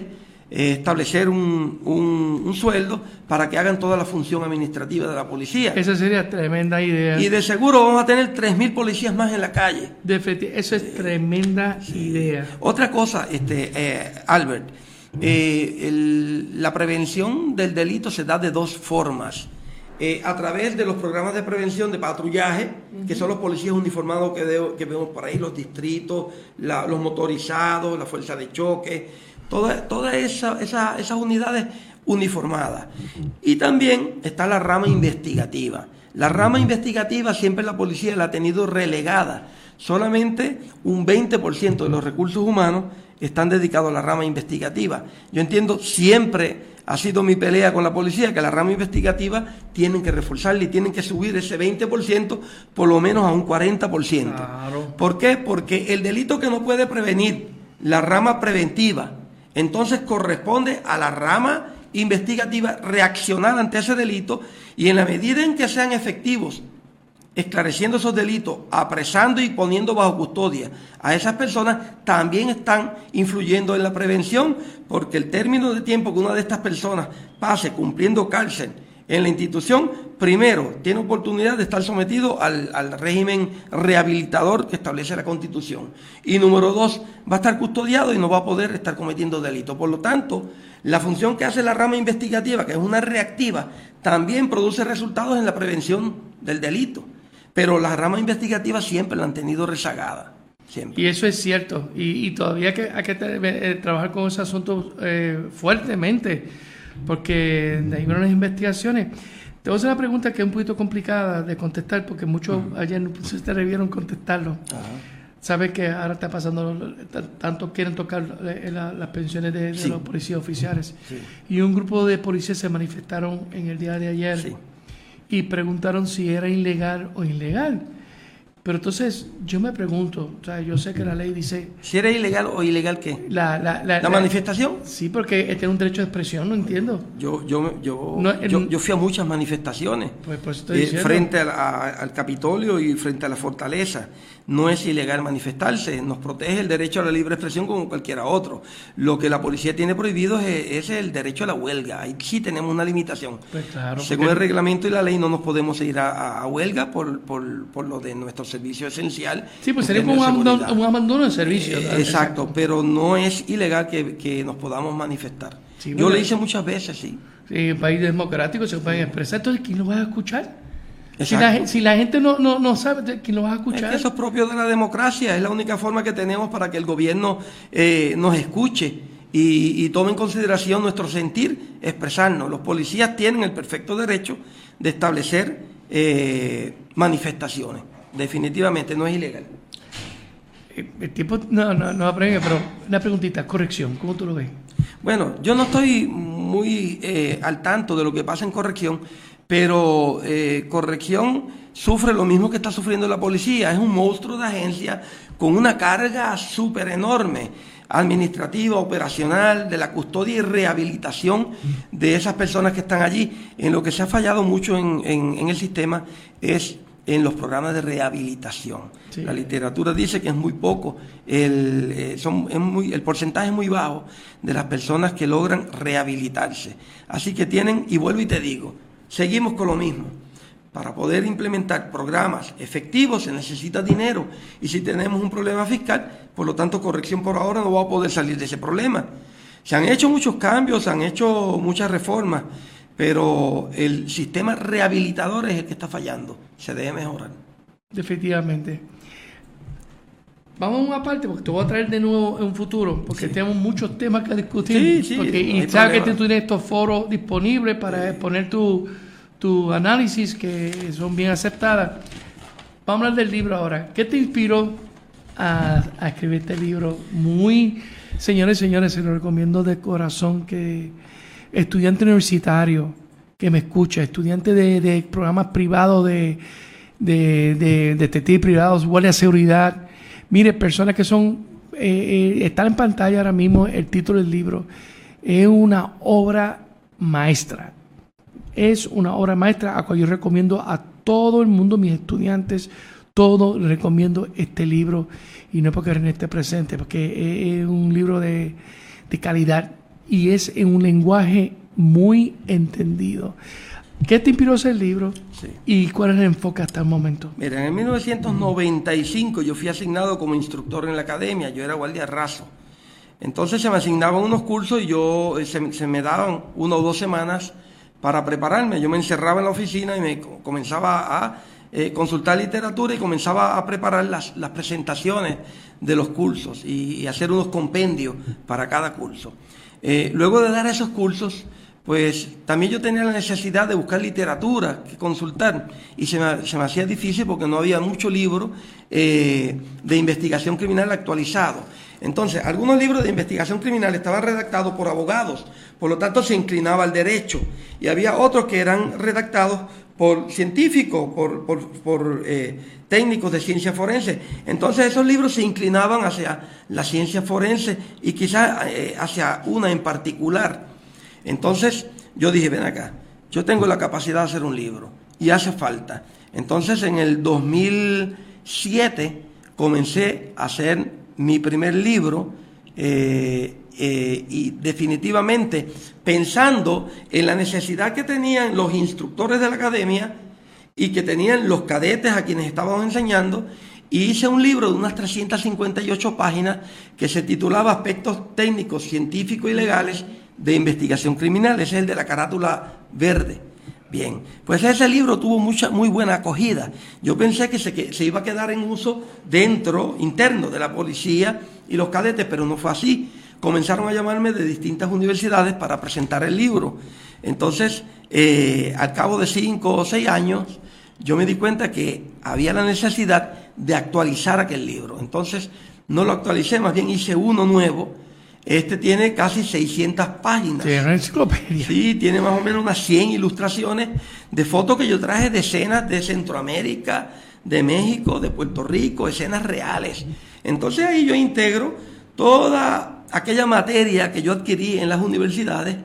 eh, establecer un, un, sueldo para que hagan toda la función administrativa de la policía. Esa sería tremenda idea. Y de seguro vamos a tener 3.000 policías más en la calle. De eso es tremenda idea. Otra cosa, este, eh, Albert, Eh, el- la prevención del delito se da de dos formas. Eh, a través de los programas de prevención de patrullaje, que son los policías uniformados que, veo- que vemos por ahí, los distritos, la- los motorizados, la fuerza de choque, todas toda esa- esa- esas unidades uniformadas. Y también está la rama investigativa. La rama investigativa siempre la policía la ha tenido relegada. Solamente un 20% de los recursos humanos están dedicados a la rama investigativa. Yo entiendo, siempre ha sido mi pelea con la policía, que la rama investigativa tienen que reforzarla y tienen que subir ese 20% por lo menos a un 40%. Claro. ¿Por qué? Porque el delito que no puede prevenir la rama preventiva, entonces corresponde a la rama investigativa reaccionar ante ese delito y en la medida en que sean efectivos esclareciendo esos delitos, apresando y poniendo bajo custodia a esas personas, también están influyendo en la prevención, porque el término de tiempo que una de estas personas pase cumpliendo cárcel en la institución, primero, tiene oportunidad de estar sometido al, al régimen rehabilitador que establece la Constitución. Y número dos, va a estar custodiado y no va a poder estar cometiendo delitos. Por lo tanto, la función que hace la rama investigativa, que es una reactiva, también produce resultados en la prevención del delito. Pero la rama investigativa siempre la han tenido rezagada. Y eso es cierto. Y, y todavía hay que, que eh, trabajar con ese asunto eh, fuertemente, porque hay unas investigaciones. Te voy a hacer una pregunta que es un poquito complicada de contestar, porque muchos ayer no se atrevieron a contestarlo. Sabes que ahora está pasando, tanto quieren tocar eh, la- las pensiones de, de Sí. los policías oficiales. Sí. Y un grupo de policías se manifestaron en el día de ayer Sí. y preguntaron si era ilegal o ilegal. Pero entonces yo me pregunto, o sea, yo sé que la ley dice Si era ilegal o ilegal, ¿qué? la, la, la, ¿La manifestación? Sí, porque este es un derecho de expresión, no entiendo. Yo, yo, yo, No, yo, yo fui a muchas manifestaciones Pues por eso estoy eh, diciendo. frente al, a- al Capitolio y frente a la fortaleza. No es ilegal manifestarse, nos protege el derecho a la libre expresión como cualquiera otro. Lo que la policía tiene prohibido es, es el derecho a la huelga. Ahí sí tenemos una limitación. Pues claro, Según porque- el reglamento y la ley no nos podemos ir a, huelga por, por, por lo de nuestro servicio esencial. Sí, pues sería como un un abandono de servicio. Eh. Exacto, pero no es ilegal que, que nos podamos manifestar. Sí, Yo bueno. lo hice muchas veces, sí. Sí, un país democrático se pueden expresar. Entonces, ¿quién lo va a escuchar? Si la, gen- si la gente no, no, no sabe, ¿quién lo va a Es escuchar? que eso es propio de la democracia, es la única forma que tenemos para que el gobierno eh, nos escuche y, y tome en consideración nuestro sentir, expresarnos. Los policías tienen el perfecto derecho de establecer eh, manifestaciones. Definitivamente no es ilegal. Eh, El tiempo no, no, no aprende, pero una preguntita, corrección, ¿cómo tú lo ves? Bueno, yo no estoy muy eh, al tanto de lo que pasa en corrección, pero eh, corrección sufre lo mismo que está sufriendo la policía. Es un monstruo de agencia con una carga súper enorme administrativa, operacional, de la custodia y rehabilitación de esas personas que están allí. En lo que se ha fallado mucho en, en- en el sistema es en los programas de rehabilitación. Sí. La literatura dice que es muy poco, el, eh, son, es muy, el porcentaje es muy bajo de las personas que logran rehabilitarse. Así que tienen, y vuelvo y te digo, seguimos con lo mismo. Para poder implementar programas efectivos se necesita dinero y si tenemos un problema fiscal, por lo tanto corrección por ahora no va a poder salir de ese problema. Se han hecho muchos cambios, se han hecho muchas reformas, pero el sistema rehabilitador es el que está fallando, se debe mejorar. Definitivamente. Vamos a una parte, porque te voy a traer de nuevo en un futuro, porque tenemos muchos temas que discutir. Sí, sí, porque- no y que tú tienes estos foros disponibles para exponer tu, tu análisis, que son bien aceptadas. Vamos a hablar del libro ahora. ¿Qué te inspiró a, a escribir este libro? Muy, señores y señores, se lo recomiendo de corazón que estudiante universitario que me escucha, estudiante de, de programas privados de, de, de, detectives privados, guardia de seguridad, mire, personas que son, eh, eh, están en pantalla ahora mismo, el título del libro, es una obra maestra es una obra maestra a cual yo recomiendo a todo el mundo, mis estudiantes, todo recomiendo este libro y no es porque René esté presente, porque es un libro de, de calidad y es en un lenguaje muy entendido. ¿Qué te inspiró ese libro Sí. y cuál es el enfoque hasta el momento? Mira, en 1995 yo fui asignado como instructor en la academia, yo era guardia raso. Entonces se me asignaban unos cursos y yo eh, se, me daban una o dos semanas para prepararme. Yo me encerraba en la oficina y me comenzaba a eh, consultar literatura y comenzaba a preparar las, presentaciones de los cursos y, hacer unos compendios para cada curso. Eh, luego de dar esos cursos, pues también yo tenía la necesidad de buscar literatura, que consultar, y se me, hacía difícil porque no había mucho libro de investigación criminal actualizado. Entonces, algunos libros de investigación criminal estaban redactados por abogados, por lo tanto se inclinaba al derecho, y había otros que eran redactados por científicos, por, eh, técnicos de ciencia forense. Entonces esos libros se inclinaban hacia la ciencia forense y quizás eh, hacia una en particular. Entonces yo dije, ven acá, yo tengo la capacidad de hacer un libro y hace falta. Entonces en el 2007 comencé a hacer mi primer libro eh, eh, y definitivamente pensando en la necesidad que tenían los instructores de la academia y que tenían los cadetes a quienes estábamos enseñando, y hice un libro de unas 358 páginas que se titulaba Aspectos técnicos, científicos y legales de investigación criminal. Ese es el de la carátula verde. Bien, pues ese libro tuvo mucha, muy buena acogida. Yo pensé que se, que se, iba a quedar en uso dentro, interno de la policía y los cadetes, pero no fue así. Comenzaron a llamarme de distintas universidades para presentar el libro. Entonces, eh, al cabo de cinco o seis años, yo me di cuenta que había la necesidad de actualizar aquel libro. Entonces, no lo actualicé, más bien hice uno nuevo este tiene casi 600 páginas. Tiene una enciclopedia. Sí, tiene más o menos unas 100 ilustraciones de fotos que yo traje de escenas de Centroamérica, de México, de Puerto Rico, escenas reales. Entonces ahí yo integro toda aquella materia que yo adquirí en las universidades,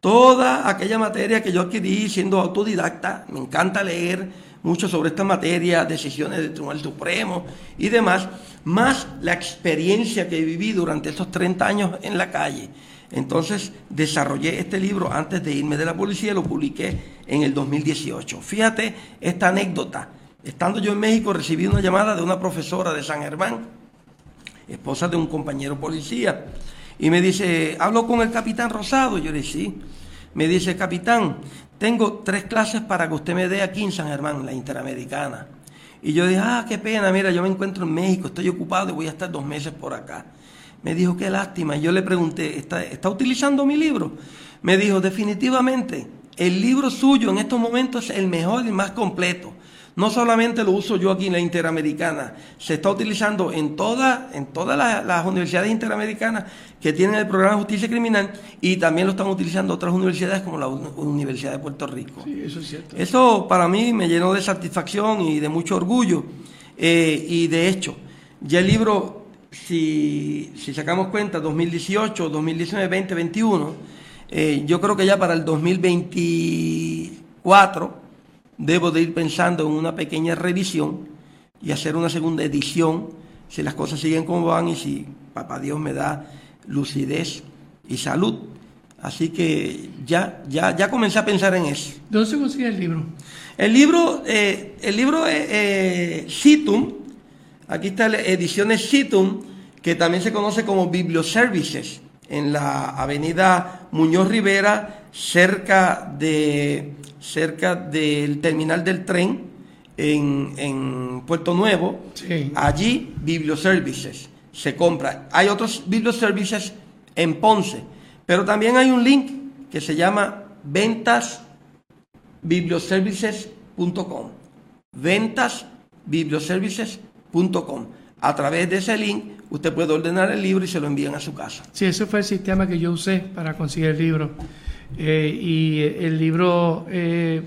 toda aquella materia que yo adquirí siendo autodidacta, me encanta leer mucho sobre esta materia, decisiones del Tribunal Supremo y demás, más la experiencia que viví durante estos 30 años en la calle. Entonces desarrollé este libro antes de irme de la policía, lo publiqué en el 2018. Fíjate esta anécdota. Estando yo en México recibí una llamada de una profesora de San Germán, esposa de un compañero policía, y me dice, hablo con el capitán Rosado. Yo le dije, sí. Me dice, capitán, tengo tres clases para que usted me dé aquí en San Germán, la Interamericana. Y yo dije, ah, qué pena, mira, yo me encuentro en México, estoy ocupado y voy a estar dos meses por acá. Me dijo, qué lástima. Y yo le pregunté, ¿está, ¿está utilizando mi libro? Me dijo, definitivamente, el libro suyo en estos momentos es el mejor y más completo. No solamente lo uso yo aquí en la Interamericana, se está utilizando en, toda, en todas las, universidades interamericanas que tienen el programa de justicia criminal y también lo están utilizando otras universidades como la Universidad de Puerto Rico. Sí, eso es cierto. Eso para mí me llenó de satisfacción y de mucho orgullo. Eh, y de hecho, ya el libro, si, si sacamos cuenta, 2018, 2019, 2021, yo creo que ya para el 2024 debo de ir pensando en una pequeña revisión y hacer una segunda edición si las cosas siguen como van y si papá Dios me da lucidez y salud. Así que ya, ya, ya comencé a pensar en eso. ¿Dónde se consigue el libro? El libro, eh, el libro eh, Citum, aquí está la ediciones Citum, que también se conoce como Biblioservices, en la avenida Muñoz Rivera, cerca de cerca del terminal del tren en, Puerto Nuevo. Allí, Biblioservices se compra. Hay otros Biblioservices en Ponce, pero también hay un link que se llama ventasbiblioservices.com. Ventasbiblioservices.com. A través de ese link usted puede ordenar el libro y se lo envían a su casa. Sí, ese fue el sistema que yo usé para conseguir el libro. Eh, y el libro eh,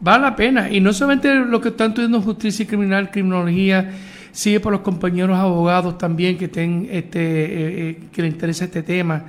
vale la pena. Y no solamente lo que están estudiando justicia y criminal, criminología, sigue por los compañeros abogados también que, estén, este, eh, que les interesa este tema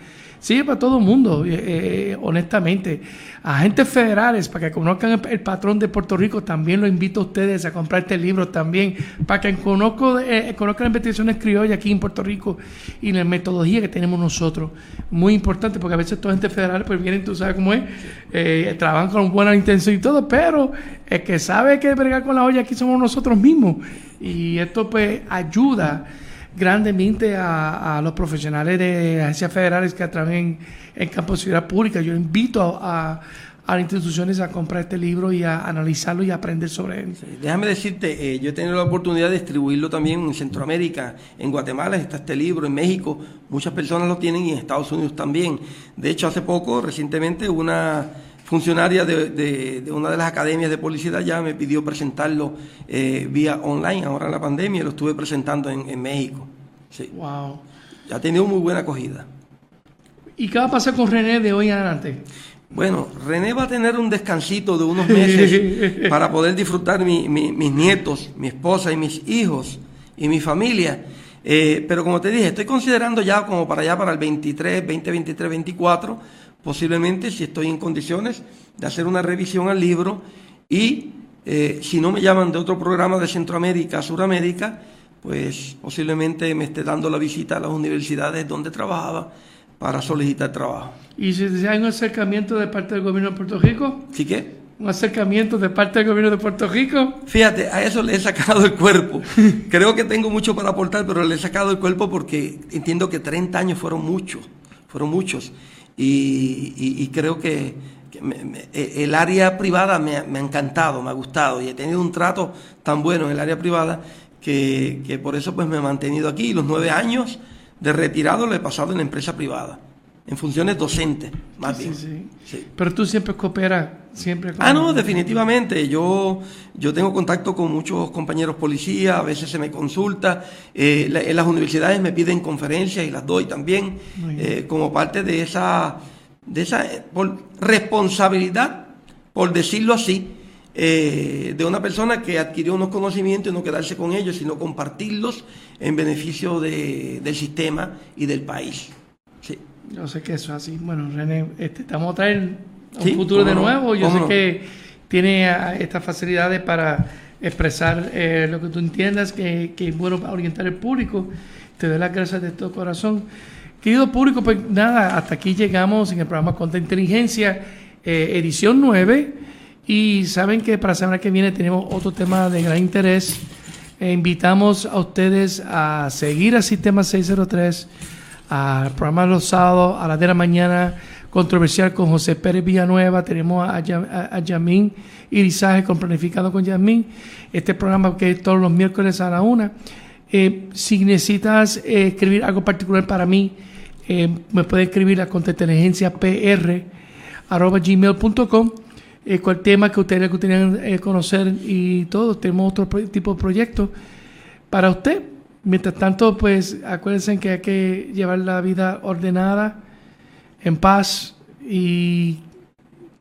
Sí, para todo el mundo, eh, eh, honestamente. Agentes federales, para que conozcan el, patrón de Puerto Rico, también lo invito a ustedes a comprar este libro también, para que conozco, eh, conozcan las investigaciones criollas aquí en Puerto Rico y la metodología que tenemos nosotros. Muy importante, porque a veces estos agentes federales pues vienen, tú sabes cómo es, trabajan con buena intención y todo, pero el que sabe que bregar con la olla aquí somos nosotros mismos. Y esto pues ayuda grandemente a, los profesionales de agencias federales que trabajan en, campo de seguridad pública. Yo invito a, las instituciones a comprar este libro y a analizarlo y aprender sobre él. déjame decirte, eh, yo he tenido la oportunidad de distribuirlo también en Centroamérica, en Guatemala está este libro, en México muchas personas lo tienen y en Estados Unidos también. De hecho, hace poco, recientemente, una funcionaria de, una de las academias de publicidad ya me pidió presentarlo eh, vía online, ahora en la pandemia, lo estuve presentando en, México. Sí. Wow. Ya ha tenido muy buena acogida. ¿Y qué va a pasar con René de hoy en adelante? Bueno, René va a tener un descansito de unos meses [laughs] para poder disfrutar mis nietos, mi esposa y mis hijos y mi familia. Eh, pero como te dije, estoy considerando ya como para allá, para el 23, 20, 23, 24, posiblemente si estoy en condiciones de hacer una revisión al libro y eh, si no me llaman de otro programa de Centroamérica, Suramérica, pues posiblemente me esté dando la visita a las universidades donde trabajaba para solicitar trabajo. ¿Y si hay un acercamiento de parte del gobierno de Puerto Rico? ¿Sí qué? ¿Un acercamiento de parte del gobierno de Puerto Rico? Fíjate, a eso le he sacado el cuerpo. [laughs] Creo que tengo mucho para aportar, pero le he sacado el cuerpo porque entiendo que 30 años fueron muchos, fueron muchos y, creo que, e, el área privada me, ha encantado, me ha gustado y he tenido un trato tan bueno en el área privada que, por eso pues me he mantenido aquí. Los nueve años de retirado lo he pasado en la empresa privada en funciones docentes, más bien. Sí. Pero tú siempre cooperas, siempre. Ah, no, definitivamente. Yo, yo tengo contacto con muchos compañeros policías, a veces se me consulta. Eh, en las universidades me piden conferencias y las doy también, eh, como parte de esa, de esa eh, responsabilidad, por decirlo así, de una persona que adquirió unos conocimientos y no quedarse con ellos, sino compartirlos en beneficio de, del sistema y del país. Yo sé que eso es así. Bueno, René, este, estamos a traer un futuro de nuevo. Yo sé que tiene ah, estas facilidades para expresar eh, lo que tú entiendas, que, que, es bueno para orientar al público. Te doy las gracias de todo corazón. Querido público, pues nada, hasta aquí llegamos en el programa Contra Inteligencia, eh, edición 9. Y saben que para la semana que viene tenemos otro tema de gran interés. E invitamos a ustedes a seguir al Sistema 603 al programa los sábados a las de la mañana controversial con José Pérez Villanueva, tenemos a, a, Yamín Irizaje con Planificado con Yamín, este programa que es todos los miércoles a la una. Eh, si necesitas eh, escribir algo particular para mí, eh, me puedes escribir a gmail.com eh, cual tema que ustedes gustaría conocer y todo, tenemos otro tipo de proyectos para usted Mientras tanto, pues acuérdense que hay que llevar la vida ordenada, en paz y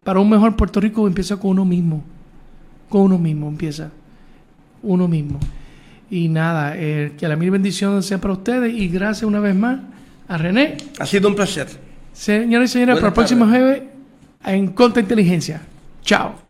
para un mejor Puerto Rico empieza con uno mismo. Con uno mismo empieza. Uno mismo. Y nada, eh, que la mil bendición sea para ustedes y gracias una vez más a René. Ha sido un placer. Señores y señores, para el próximo jueves en Contra Inteligencia. Chao.